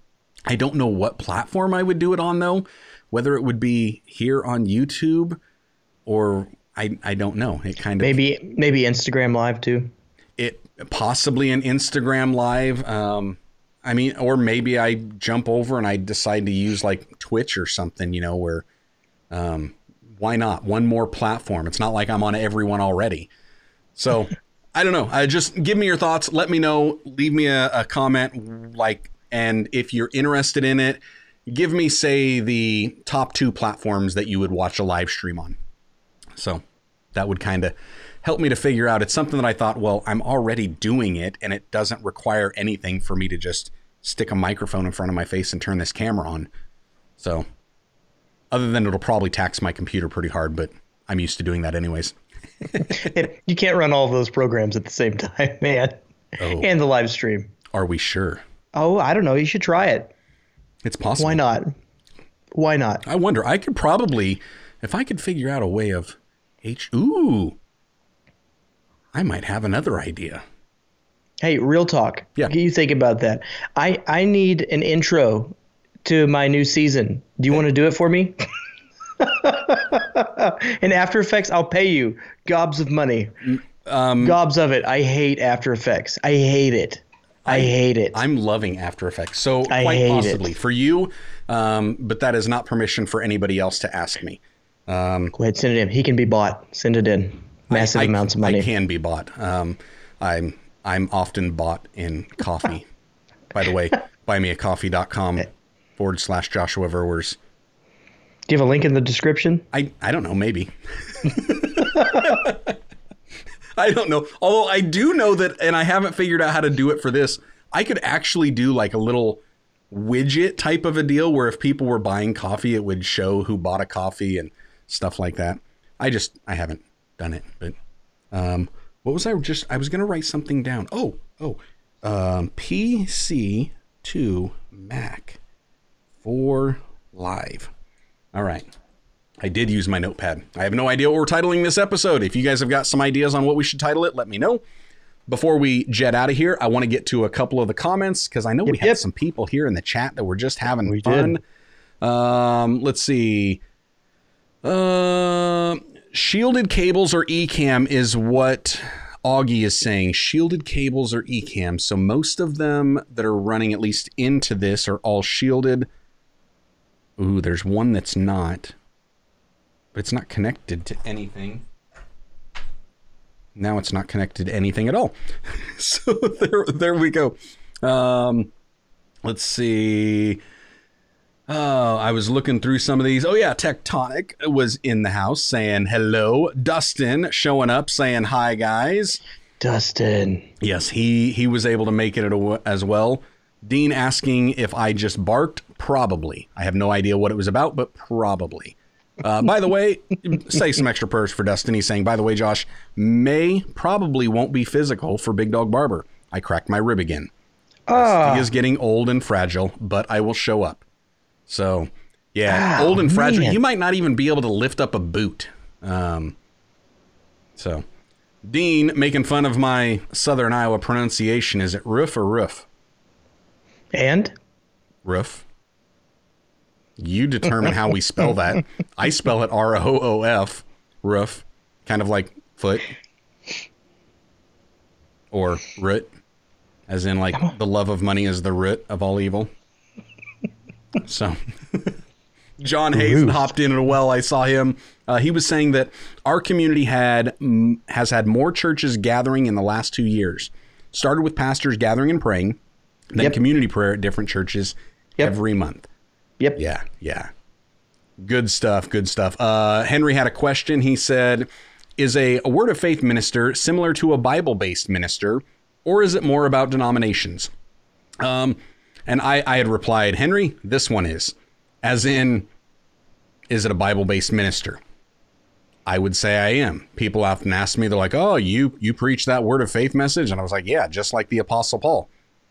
I don't know what platform I would do it on though, whether it would be here on YouTube or I, I don't know. It kind of Maybe maybe Instagram Live too. it possibly an Instagram live. Um, I mean, or maybe I jump over and I decide to use like Twitch or something, you know, where um, why not? One more platform. It's not like I'm on everyone already. So I don't know. I just give me your thoughts. Let me know. Leave me a, a comment. Like, and if you're interested in it, give me say the top two platforms that you would watch a live stream on. So that would kind of help me to figure out. It's something that I thought, well, I'm already doing it and it doesn't require anything for me to just stick a microphone in front of my face and turn this camera on. So, other than it'll probably tax my computer pretty hard, but I'm used to doing that anyways. You can't run all of those programs at the same time, man. Oh. And the live stream. Are we sure? Oh, I don't know. You should try it. It's possible. Why not? Why not? I wonder. I could probably, if I could figure out a way of H. Ooh, I might have another idea. Hey, real talk. Yeah. What do you think about that? I I need an intro to my new season. Do you want to do it for me? In After Effects, I'll pay you gobs of money. Um, gobs of it. I hate After Effects. I hate it. I, hate it. I'm loving After Effects. So I quite hate possibly it. for you, um, but that is not permission for anybody else to ask me. Um, Go ahead, send it in. He can be bought. Send it in. Massive I, amounts of money. I can be bought. Um, I'm I'm often bought in coffee. By the way, buymeacoffee.com forward slash Joshua Verwers. Do you have a link in the description? I, I don't know, maybe. I don't know. Although I do know that, and I haven't figured out how to do it for this, I could actually do like a little widget type of a deal where if people were buying coffee, it would show who bought a coffee and stuff like that. I just, I haven't done it. But um, what was I just, I was going to write something down. Oh, oh, um, PC to Mac for live. All right. I did use my notepad. I have no idea what we're titling this episode. If you guys have got some ideas on what we should title it, let me know. Before we jet out of here, I want to get to a couple of the comments because I know we had yep. some people here in the chat that were just having We fun. Um, let's see. Uh, shielded cables or Ecamm is what Augie is saying. Shielded cables or Ecamm. So most of them that are running at least into this are all shielded. Ooh, there's one that's not. But it's not connected to anything. Now it's not connected to anything at all. so there, there we go. Um, let's see. Oh, I was looking through some of these. Oh yeah, Tectonic was in the house saying hello. Dustin showing up saying hi, guys. Dustin. Yes, he he was able to make it as well. Dean asking if I just barked. Probably. I have no idea what it was about, but probably. Uh, by the way, say some extra prayers for Dustin. He's saying, by the way, Josh, May probably won't be physical for Big Dog Barber. I cracked my rib again. Ah, He is getting old and fragile, but I will show up. So, yeah, Ah, old and fragile. man. You might not even be able to lift up a boot. Um, so, Dean making fun of my Southern Iowa pronunciation. Is it roof or roof? and Roof. You determine how we spell that. I spell it R O O F, roof, kind of like foot. or root, as in like the love of money is the root of all evil. So, John Hazen hopped in as well. I saw him. Uh, he was saying that our community had has had more churches gathering in the last two years. Started with pastors gathering and praying, then Yep. community prayer at different churches Yep. every month. Yep. Yeah, yeah. Good stuff, good stuff. Uh, Henry had a question. He said, Is a, a word of faith minister similar to a Bible based minister, or is it more about denominations? Um, and I, I had replied, Henry, this one is. As in, is it a Bible based minister? I would say I am. People often ask me, they're like, "Oh, you you preach that word of faith message," and I was like, "Yeah, just like the Apostle Paul,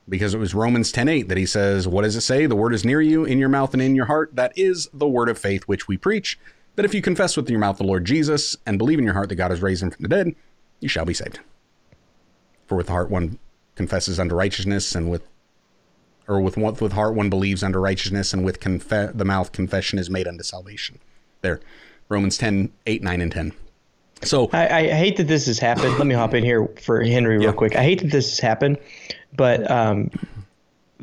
because it was Romans ten eight that he says, "What does it say? The word is near you, in your mouth and in your heart. That is the word of faith which we preach. That if you confess with your mouth the Lord Jesus and believe in your heart that God has raised him from the dead, you shall be saved. For with the heart one confesses unto righteousness, and with or with what with heart one believes unto righteousness, and with confe- the mouth confession is made unto salvation." There, Romans 10, 8, 9, and 10. So, I, I hate that this has happened. Let me hop in here for Henry real Yeah. quick. I hate that this has happened, but um,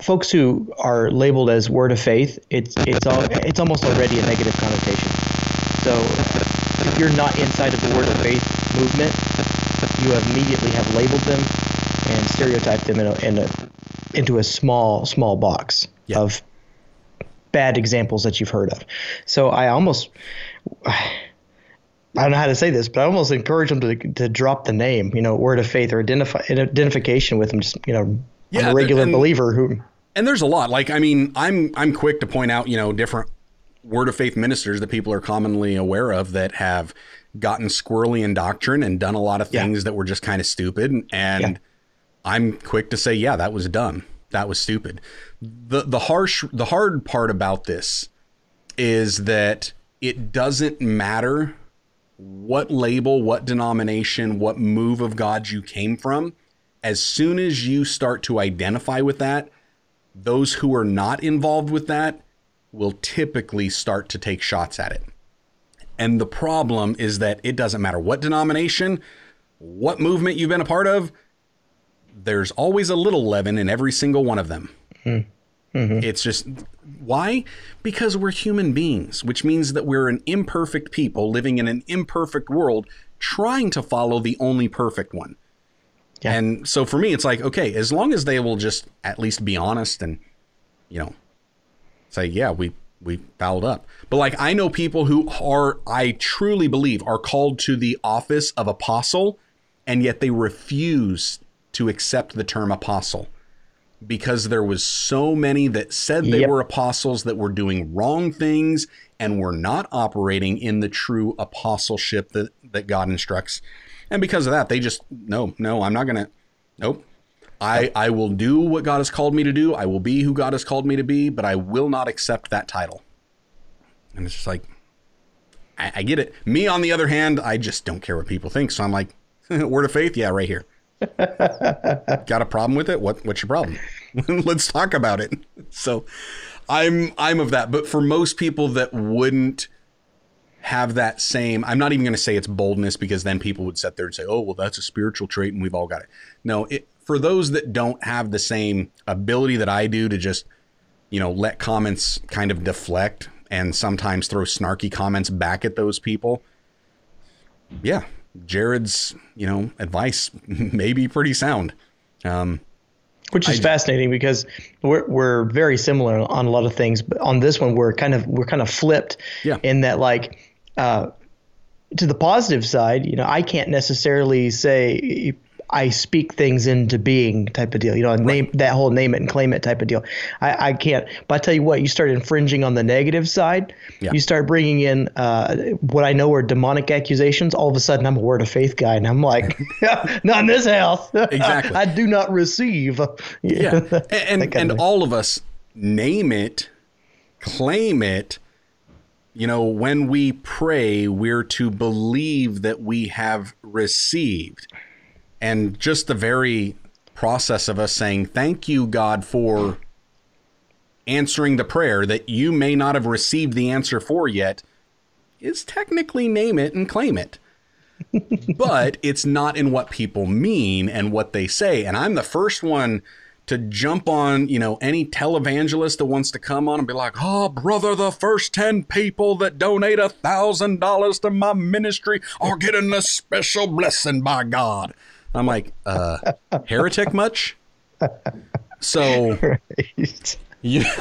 folks who are labeled as word of faith, it's it's all it's almost already a negative connotation. So if you're not inside of the word of faith movement, you immediately have labeled them and stereotyped them in a, in a into a small small box Yeah. of bad examples that you've heard of. So I almost I don't know how to say this, but I almost encourage them to to drop the name, you know, word of faith or identify identification with them. Just you know, Yeah, I'm a regular and- believer who. and there's a lot. Like, I mean, I'm I'm quick to point out, you know, different word of faith ministers that people are commonly aware of that have gotten squirrely in doctrine and done a lot of Yeah. things that were just kind of stupid. And Yeah. I'm quick to say, yeah, that was dumb. That was stupid. The the harsh the hard part about this is that it doesn't matter what label, what denomination, what move of God you came from. As soon as you start to identify with that, those who are not involved with that will typically start to take shots at it. And the problem is that it doesn't matter what denomination, what movement you've been a part of, there's always a little leaven in every single one of them. Mm-hmm. It's just why? Because we're human beings, which means that we're an imperfect people living in an imperfect world trying to follow the only perfect one. Yeah. And so for me, it's like, okay, as long as they will just at least be honest and, you know, say, yeah, we, we fouled up. But like, I know people who are, I truly believe, are called to the office of apostle, and yet they refuse to accept the term apostle because there was so many that said they Yep. were apostles that were doing wrong things and were not operating in the true apostleship that, that God instructs. And because of that, they just no, no, I'm not gonna nope. I, I will do what God has called me to do. I will be who God has called me to be, but I will not accept that title. And it's just like, I, I get it. Me, on the other hand, I just don't care what people think. So I'm like, word of faith, yeah, right here. Got a problem with it? What what's your problem? Let's talk about it. So I'm I'm of that. But for most people that wouldn't have that same I'm not even going to say it's boldness because then people would sit there and say, "Oh, well that's a spiritual trait and we've all got it." No, it for those that don't have the same ability that I do to just you know, let comments kind of deflect and sometimes throw snarky comments back at those people. Yeah, Jared's, you know, advice may be pretty sound. Um, which is fascinating because we're we're very similar on a lot of things, but on this one we're kind of we're kind of flipped Yeah. in that like uh, to the positive side, you know, I can't necessarily say I speak things into being type of deal. You know, name that whole name it and claim it type of deal. I, I can't. But I tell you what, you start infringing on the negative side. Yeah. You start bringing in uh, what I know are demonic accusations. All of a sudden, I'm a word of faith guy, and I'm like, not in this house. Exactly. I do not receive. yeah, and and, and of- all of us name it, claim it. You know, when we pray, we're to believe that we have received. And just the very process of us saying, Thank you, God, for answering the prayer that you may not have received the answer for yet is technically name it and claim it. but it's not in what people mean and what they say. And I'm the first one to jump on, you know, any televangelist that wants to come on and be like, oh, brother, the first 10 people that donate a thousand dollars to my ministry are getting a special blessing by God. I'm like, uh, heretic much? So Right. yeah,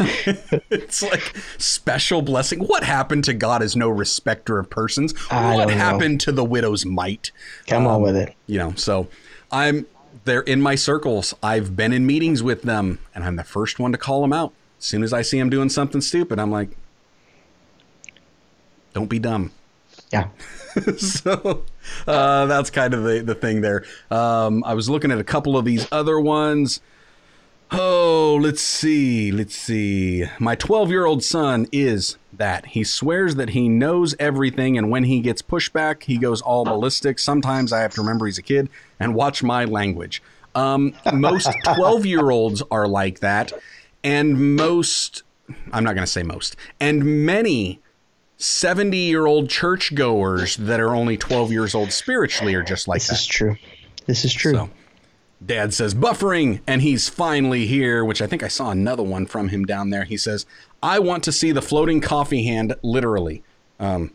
it's like special blessing. What happened to God is no respecter of persons. I what don't know. happened to the widow's mite? Come on with it. You know, so I'm they're in my circles. I've been in meetings with them, and I'm the first one to call them out. As soon as I see them doing something stupid, I'm like, "Don't be dumb." Yeah. so uh, that's kind of the, the thing there. Um, I was looking at a couple of these other ones. Oh, let's see. Let's see. My 12 year old son is that. He swears that he knows everything, and when he gets pushback, he goes all ballistic. Sometimes I have to remember he's a kid and watch my language. Um, most 12 year olds are like that, and most, I'm not going to say most, and many 70 year old churchgoers that are only 12 years old spiritually are just like that. This is true. This is true. So, Dad says buffering, and he's finally here, which I think I saw another one from him down there. He says, I want to see the floating coffee hand literally. Um,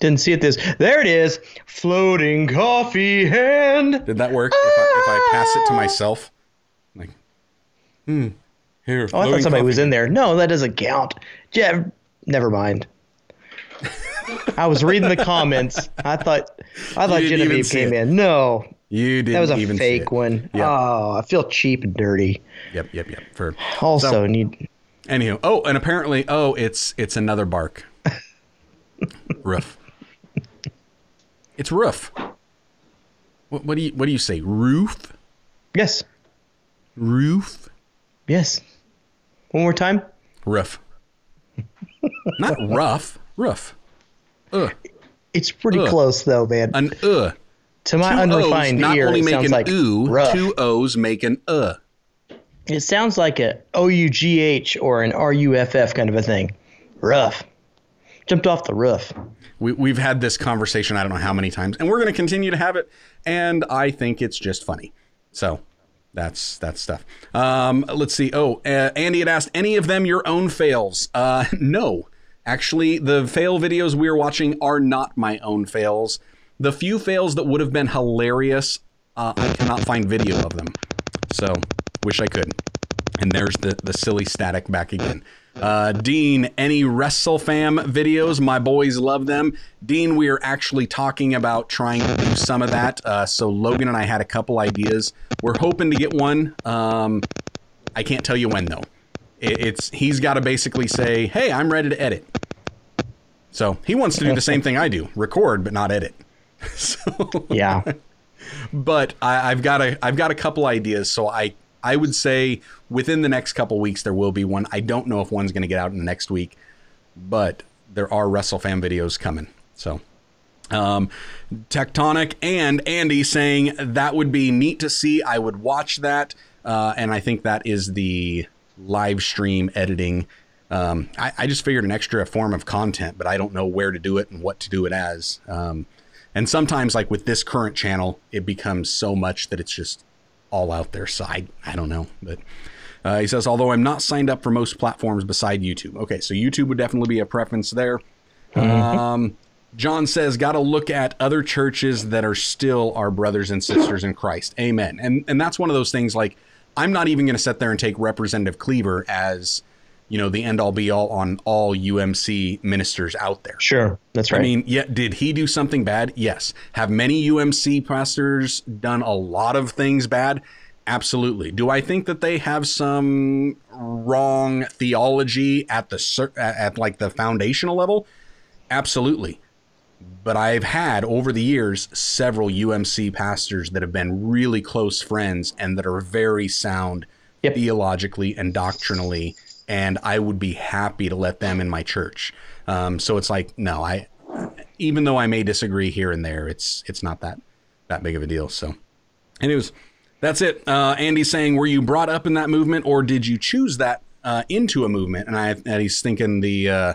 Didn't see it this. There it is. Floating coffee hand. did that work? If I, if I pass it to myself? Like, hmm, here. Oh, I thought somebody was in there. No, that doesn't count. Jeff, never mind. I was reading the comments. I thought I thought Genevieve came in. No, You didn't that was a fake it. one. Yep. Oh, I feel cheap and dirty. Yep, yep, yep. For Also, So- need Anywho, oh, and apparently, oh, it's it's another bark. Roof. It's roof. What, what do you what do you say? Roof? yes, Roof? yes. One more time. Roof. Not rough. Roof. Ugh. It's pretty Ugh. close though, man. An uh. to my Two O's unrefined not ear, only it make sounds an like ooh, rough. two O's make an uh. It sounds like a O U G H or an R U F F kind of a thing. Rough. Jumped off the roof. We, we've had this conversation I don't know how many times, and we're going to continue to have it. And I think it's just funny. So that's that's stuff. Um, let's see. Oh, uh, Andy had asked any of them your own fails. Uh, no, actually, the fail videos we are watching are not my own fails. The few fails that would have been hilarious, uh, I cannot find video of them. So wish I could. And there's the, the silly static back again. Uh, Dean, any WrestleFam videos? My boys love them. Dean, we are actually talking about trying to do some of that. Uh, so Logan and I had a couple ideas. We're hoping to get one. Um, I can't tell you when though. It, it's he's got to basically say, "Hey, I'm ready to edit." So he wants to do the same thing I do: record but not edit. so Yeah. but I, I've got a I've got a couple ideas. So I I would say within the next couple weeks there will be one. I don't know if one's going to get out in the next week, but there are WrestleFan videos coming. So. Um, Tectonic and Andy saying that would be neat to see. I would watch that, uh, and I think that is the live stream editing. Um, I, I just figured an extra form of content, but I don't know where to do it and what to do it as. Um, and sometimes, like with this current channel, it becomes so much that it's just all out there. side. I, don't know. But uh, he says, although I'm not signed up for most platforms beside YouTube. Okay, so YouTube would definitely be a preference there. Um, John says, got to look at other churches that are still our brothers and sisters in Christ. Amen. And and that's one of those things. Like, I'm not even going to sit there and take Representative Cleaver as, you know, the end all be all on all UMC ministers out there. Sure. That's right. I mean, yeah, did he do something bad? Yes. Have many UMC pastors done a lot of things bad? Absolutely. Do I think that they have some wrong theology at the at, at like the foundational level? Absolutely. But I've had over the years several UMC pastors that have been really close friends and that are very sound Yep. theologically and doctrinally, and I would be happy to let them in my church. Um, so it's like, no, I, even though I may disagree here and there, it's it's not that that big of a deal. So, anyways, that's it. Uh, Andy's saying, were you brought up in that movement, or did you choose that uh, into a movement? And I, and he's thinking the uh,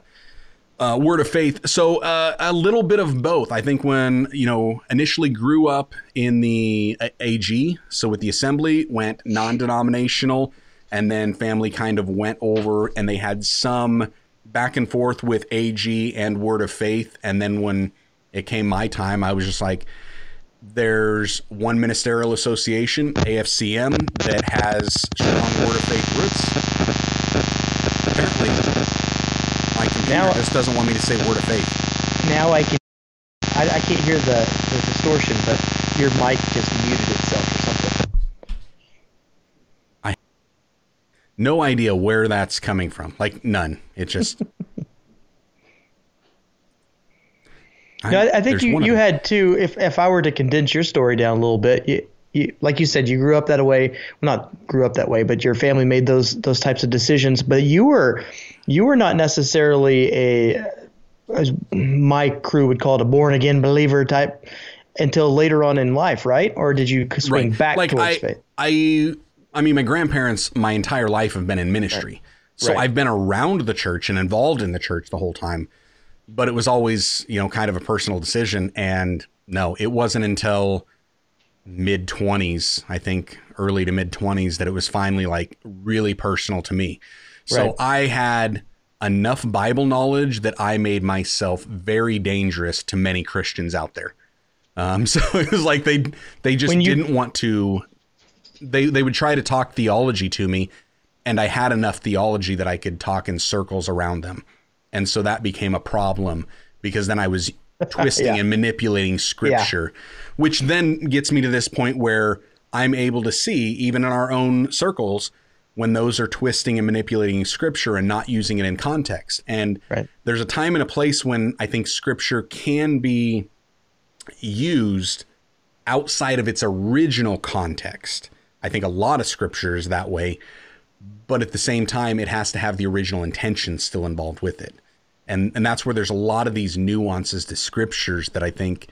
Uh, word of faith. So uh, a little bit of both. I think when you know initially grew up in the AG, so with the assembly went non-denominational, and then family kind of went over and they had some back and forth with AG and Word of Faith, and then when it came my time, I was just like, there's one ministerial association, AFCM, that has strong Word of Faith roots. Apparently, my computer Now- just doesn't want me to say word of faith. Now I can. I, I can't hear the, the distortion, but your mic just muted itself or something. No idea where that's coming from. Like none. It just. No, I, I think you, you had to. If if I were to condense your story down a little bit, you, you, like you said, you grew up that way. Well, not grew up that way, but your family made those those types of decisions. But you were you were not necessarily a, as my crew would call it, a born again believer type until later on in life, right? Or did you swing back like towards I, faith? I, I mean, my grandparents, my entire life have been in ministry, so Right. I've been around the church and involved in the church the whole time. But it was always, you know, kind of a personal decision. And no, it wasn't until mid twenties, I think, early to mid twenties, that it was finally like really personal to me. So Right. I had enough Bible knowledge that I made myself very dangerous to many Christians out there. Um, so it was like they they just you- didn't want to. They they would try to talk theology to me, and I had enough theology that I could talk in circles around them, and so that became a problem because then I was twisting Yeah. and manipulating scripture, which then gets me to this point where I'm able to see even in our own circles when those are twisting and manipulating scripture and not using it in context. And Right. there's a time and a place when I think scripture can be used outside of its original context. I think a lot of scripture is that way, but at the same time, it has to have the original intention still involved with it. And, and that's where there's a lot of these nuances to scriptures that I think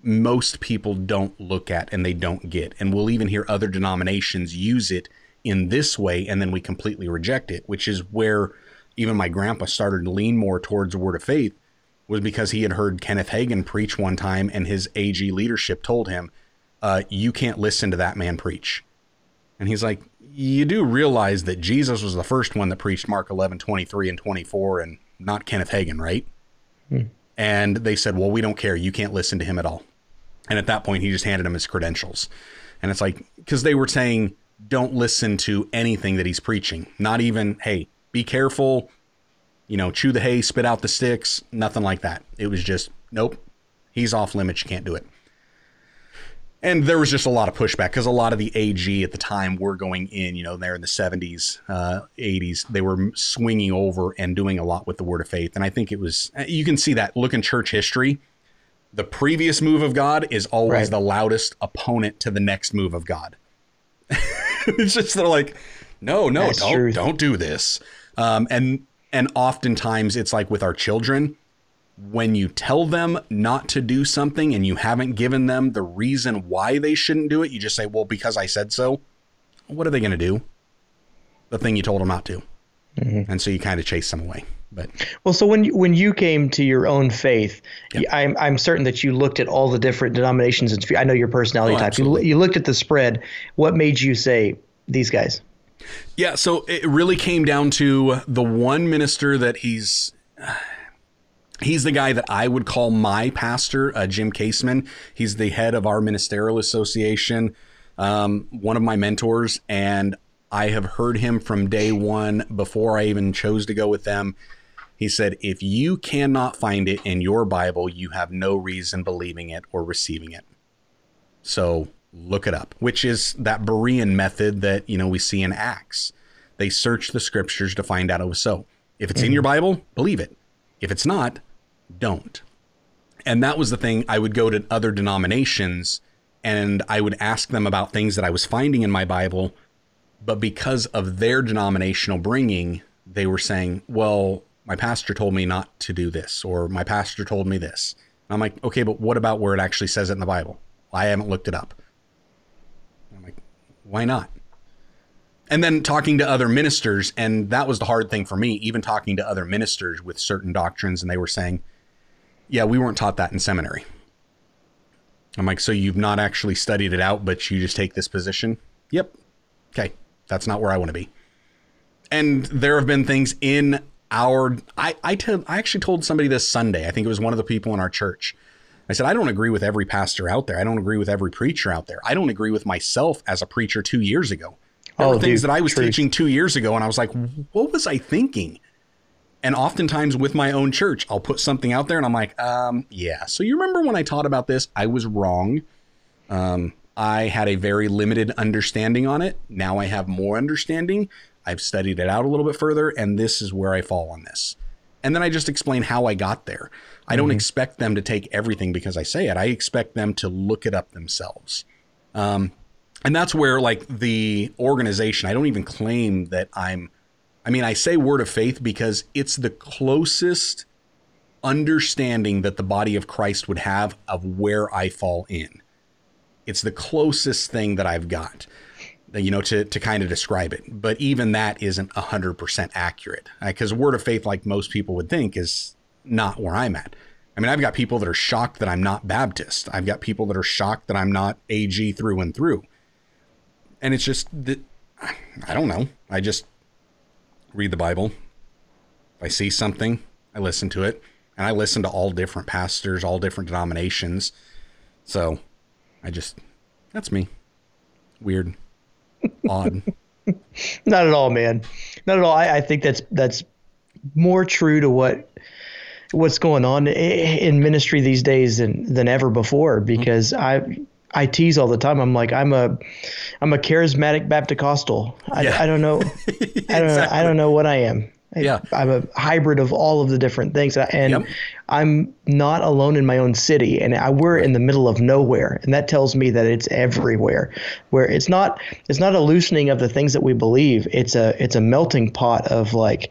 most people don't look at and they don't get. And we'll even hear other denominations use it in this way, and then we completely reject it, which is where even my grandpa started to lean more towards word of faith, was because he had heard Kenneth Hagin preach one time, and his AG leadership told him, uh, You can't listen to that man preach. And he's like, You do realize that Jesus was the first one that preached Mark 11, 23, and 24, and not Kenneth Hagin, right? And they said, Well, we don't care. You can't listen to him at all. And at that point, he just handed him his credentials. And it's like, because they were saying, don't listen to anything that he's preaching. Not even, hey, be careful, you know, chew the hay, spit out the sticks, nothing like that. It was just, nope, he's off limits. You can't do it. And there was just a lot of pushback because a lot of the AG at the time were going in, you know, they're in the 70s, uh, 80s. They were swinging over and doing a lot with the word of faith. And I think it was, you can see that. Look in church history the previous move of God is always Right. the loudest opponent to the next move of God. it's just they're like, no, no, That's don't don't do this. Um, and and oftentimes it's like with our children, when you tell them not to do something and you haven't given them the reason why they shouldn't do it, you just say, well, because I said so. What are they going to do? The thing you told them not to. Mm-hmm. And so you kind of chase them away. But Well, so when you, when you came to your own faith, y- I'm I'm certain that you looked at all the different denominations and I know your personality Oh, type. You, you looked at the spread. What made you say these guys? Yeah, so it really came down to the one minister that he's he's the guy that I would call my pastor, uh, Jim Kaseman. He's the head of our ministerial association, um, one of my mentors, and I have heard him from day one before I even chose to go with them. He said, "If you cannot find it in your Bible, you have no reason believing it or receiving it." So look it up, which is that Berean method that you know we see in Acts. They search the scriptures to find out it was so. If it's in your Bible, believe it. If it's not, don't. And that was the thing. I would go to other denominations and I would ask them about things that I was finding in my Bible, but because of their denominational bringing, they were saying, "Well, my pastor told me not to do this," or "My pastor told me this." And I'm like, "Okay, but what about where it actually says it in the Bible?" I haven't looked it up. I'm like, "Why not?" and then talking to other ministers, and that was the hard thing for me, even talking to other ministers with certain doctrines, and they were saying, Yeah, we weren't taught that in seminary. I'm like, So you've not actually studied it out, but you just take this position? Yep. Okay. That's not where I want to be. And there have been things in our I I, t- I actually told somebody this Sunday. I think it was one of the people in our church. I said I don't agree with every pastor out there. I don't agree with every preacher out there. I don't agree with myself as a preacher 2 years ago. There Oh, were things dude, that I was truth. teaching 2 years ago and I was like, "What was I thinking?" And oftentimes with my own church, I'll put something out there and I'm like, um, yeah. So you remember when I taught about this? I was wrong. Um, I had a very limited understanding on it. Now I have more understanding. I've studied it out a little bit further, and this is where I fall on this. And then I just explain how I got there. I don't expect them to take everything because I say it. I expect them to look it up themselves. Um, and that's where, like, the organization, I don't even claim that I'm, I mean, I say word of faith because it's the closest understanding that the body of Christ would have of where I fall in it's the closest thing that I've got, you know, to, to kind of describe it. But even that isn't 100% accurate because word of faith, like most people would think, is not where I'm at. I mean, I've got people that are shocked that I'm not Baptist. I've got people that are shocked that I'm not AG through and through. And it's just that I don't know. I just read the Bible. If I see something, I listen to it. And I listen to all different pastors, all different denominations. So I just, that's me. Weird. Odd. Not at all, man. Not at all. I, I think that's that's more true to what what's going on in ministry these days than than ever before. Because mm-hmm. I I tease all the time. I'm like I'm a I'm a charismatic Baptist-costal. I, Yeah. I don't know. I don't know. I don't know what I am. I- Yeah. I'm a hybrid of all of the different things, and Yep. I'm not alone in my own city, and I, we're in the middle of nowhere, and that tells me that it's everywhere. Where it's not, it's not a loosening of the things that we believe. It's a, it's a melting pot of like,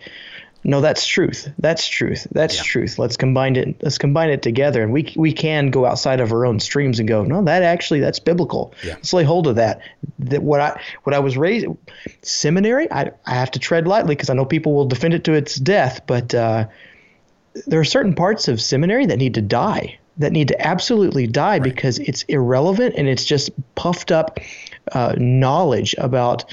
no, that's truth. That's truth. That's Yeah. truth. Let's combine it. Let's combine it together, and we we can go outside of our own streams and go, no, that actually that's biblical. Yeah. Let's lay hold of that. That what I what I was raised seminary. I I have to tread lightly because I know people will defend it to its death, but. uh there are certain parts of seminary that need to die that need to absolutely die because it's irrelevant and it's just puffed up uh, knowledge about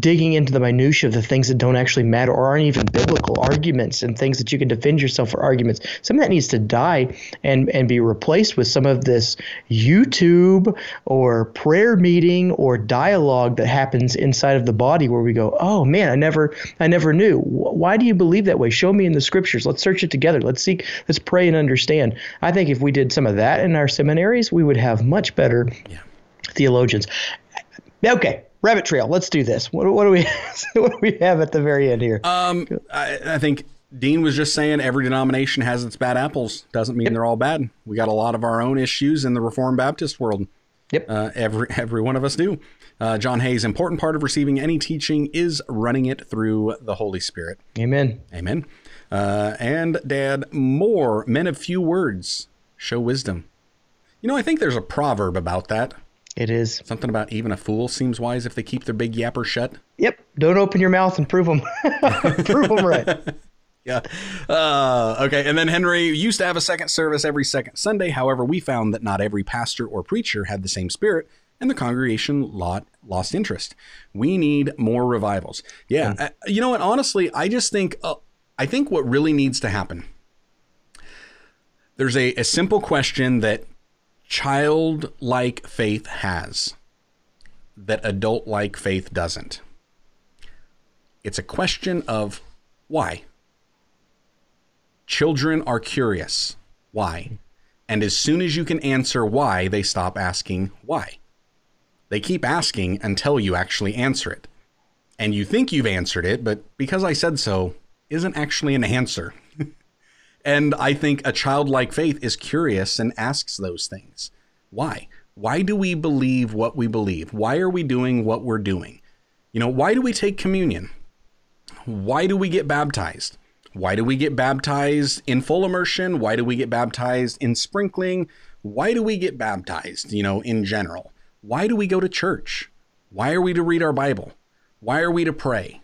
digging into the minutiae of the things that don't actually matter or aren't even biblical arguments and things that you can defend yourself for arguments. Some of that needs to die and and be replaced with some of this YouTube or prayer meeting or dialogue that happens inside of the body where we go, oh man, I never I never knew. Why do you believe that way? Show me in the scriptures. Let's search it together. Let's seek. Let's pray and understand. I think if we did some of that in our seminaries, we would have much better Yeah. theologians. Okay, rabbit trail. Let's do this. What, what do we what do we have at the very end here? Um, I, I think Dean was just saying every denomination has its bad apples. Doesn't mean they're all bad. We got a lot of our own issues in the Reformed Baptist world. Yep. Uh, every every one of us do. Uh, John Hayes, important part of receiving any teaching is running it through the Holy Spirit. Amen. Amen. Uh, and Dad, more men of few words show wisdom. You know, I think there's a proverb about that. It is. Something about even a fool seems wise if they keep their big yapper shut. Yep. Don't open your mouth and prove them. prove them right. Yeah. Uh, okay. And then Henry used to have a second service every second Sunday. However, we found that not every pastor or preacher had the same spirit, and the congregation lot, lost interest. We need more revivals. Yeah. Uh, you know what? Honestly, I just think uh, I think what really needs to happen. There's a, a simple question that childlike faith has that adult like faith doesn't. It's a question of why. Children are curious. Why? And as soon as you can answer why, they stop asking why. They keep asking until you actually answer it. And you think you've answered it, but because I said so isn't actually an answer. And I think a childlike faith is curious and asks those things. Why? Why do we believe what we believe? Why are we doing what we're doing? You know, why do we take communion? Why do we get baptized? Why do we get baptized in full immersion? Why do we get baptized in sprinkling? Why do we get baptized, you know, in general? Why do we go to church? Why are we to read our Bible? Why are we to pray?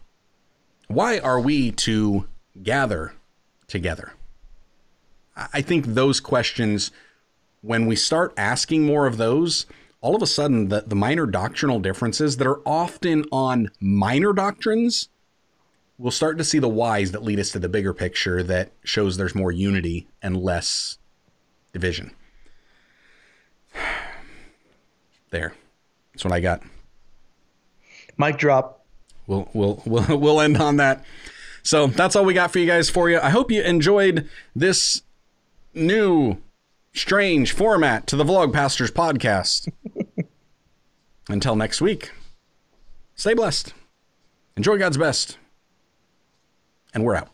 Why are we to gather together? I think those questions, when we start asking more of those, all of a sudden the, the minor doctrinal differences that are often on minor doctrines, we'll start to see the whys that lead us to the bigger picture that shows there's more unity and less division. There. That's what I got. Mic drop. We'll we'll we'll we'll end on that. So that's all we got for you guys for you. I hope you enjoyed this new strange format to the Vlog Pastors podcast. Until next week, stay blessed. Enjoy God's best. And we're out.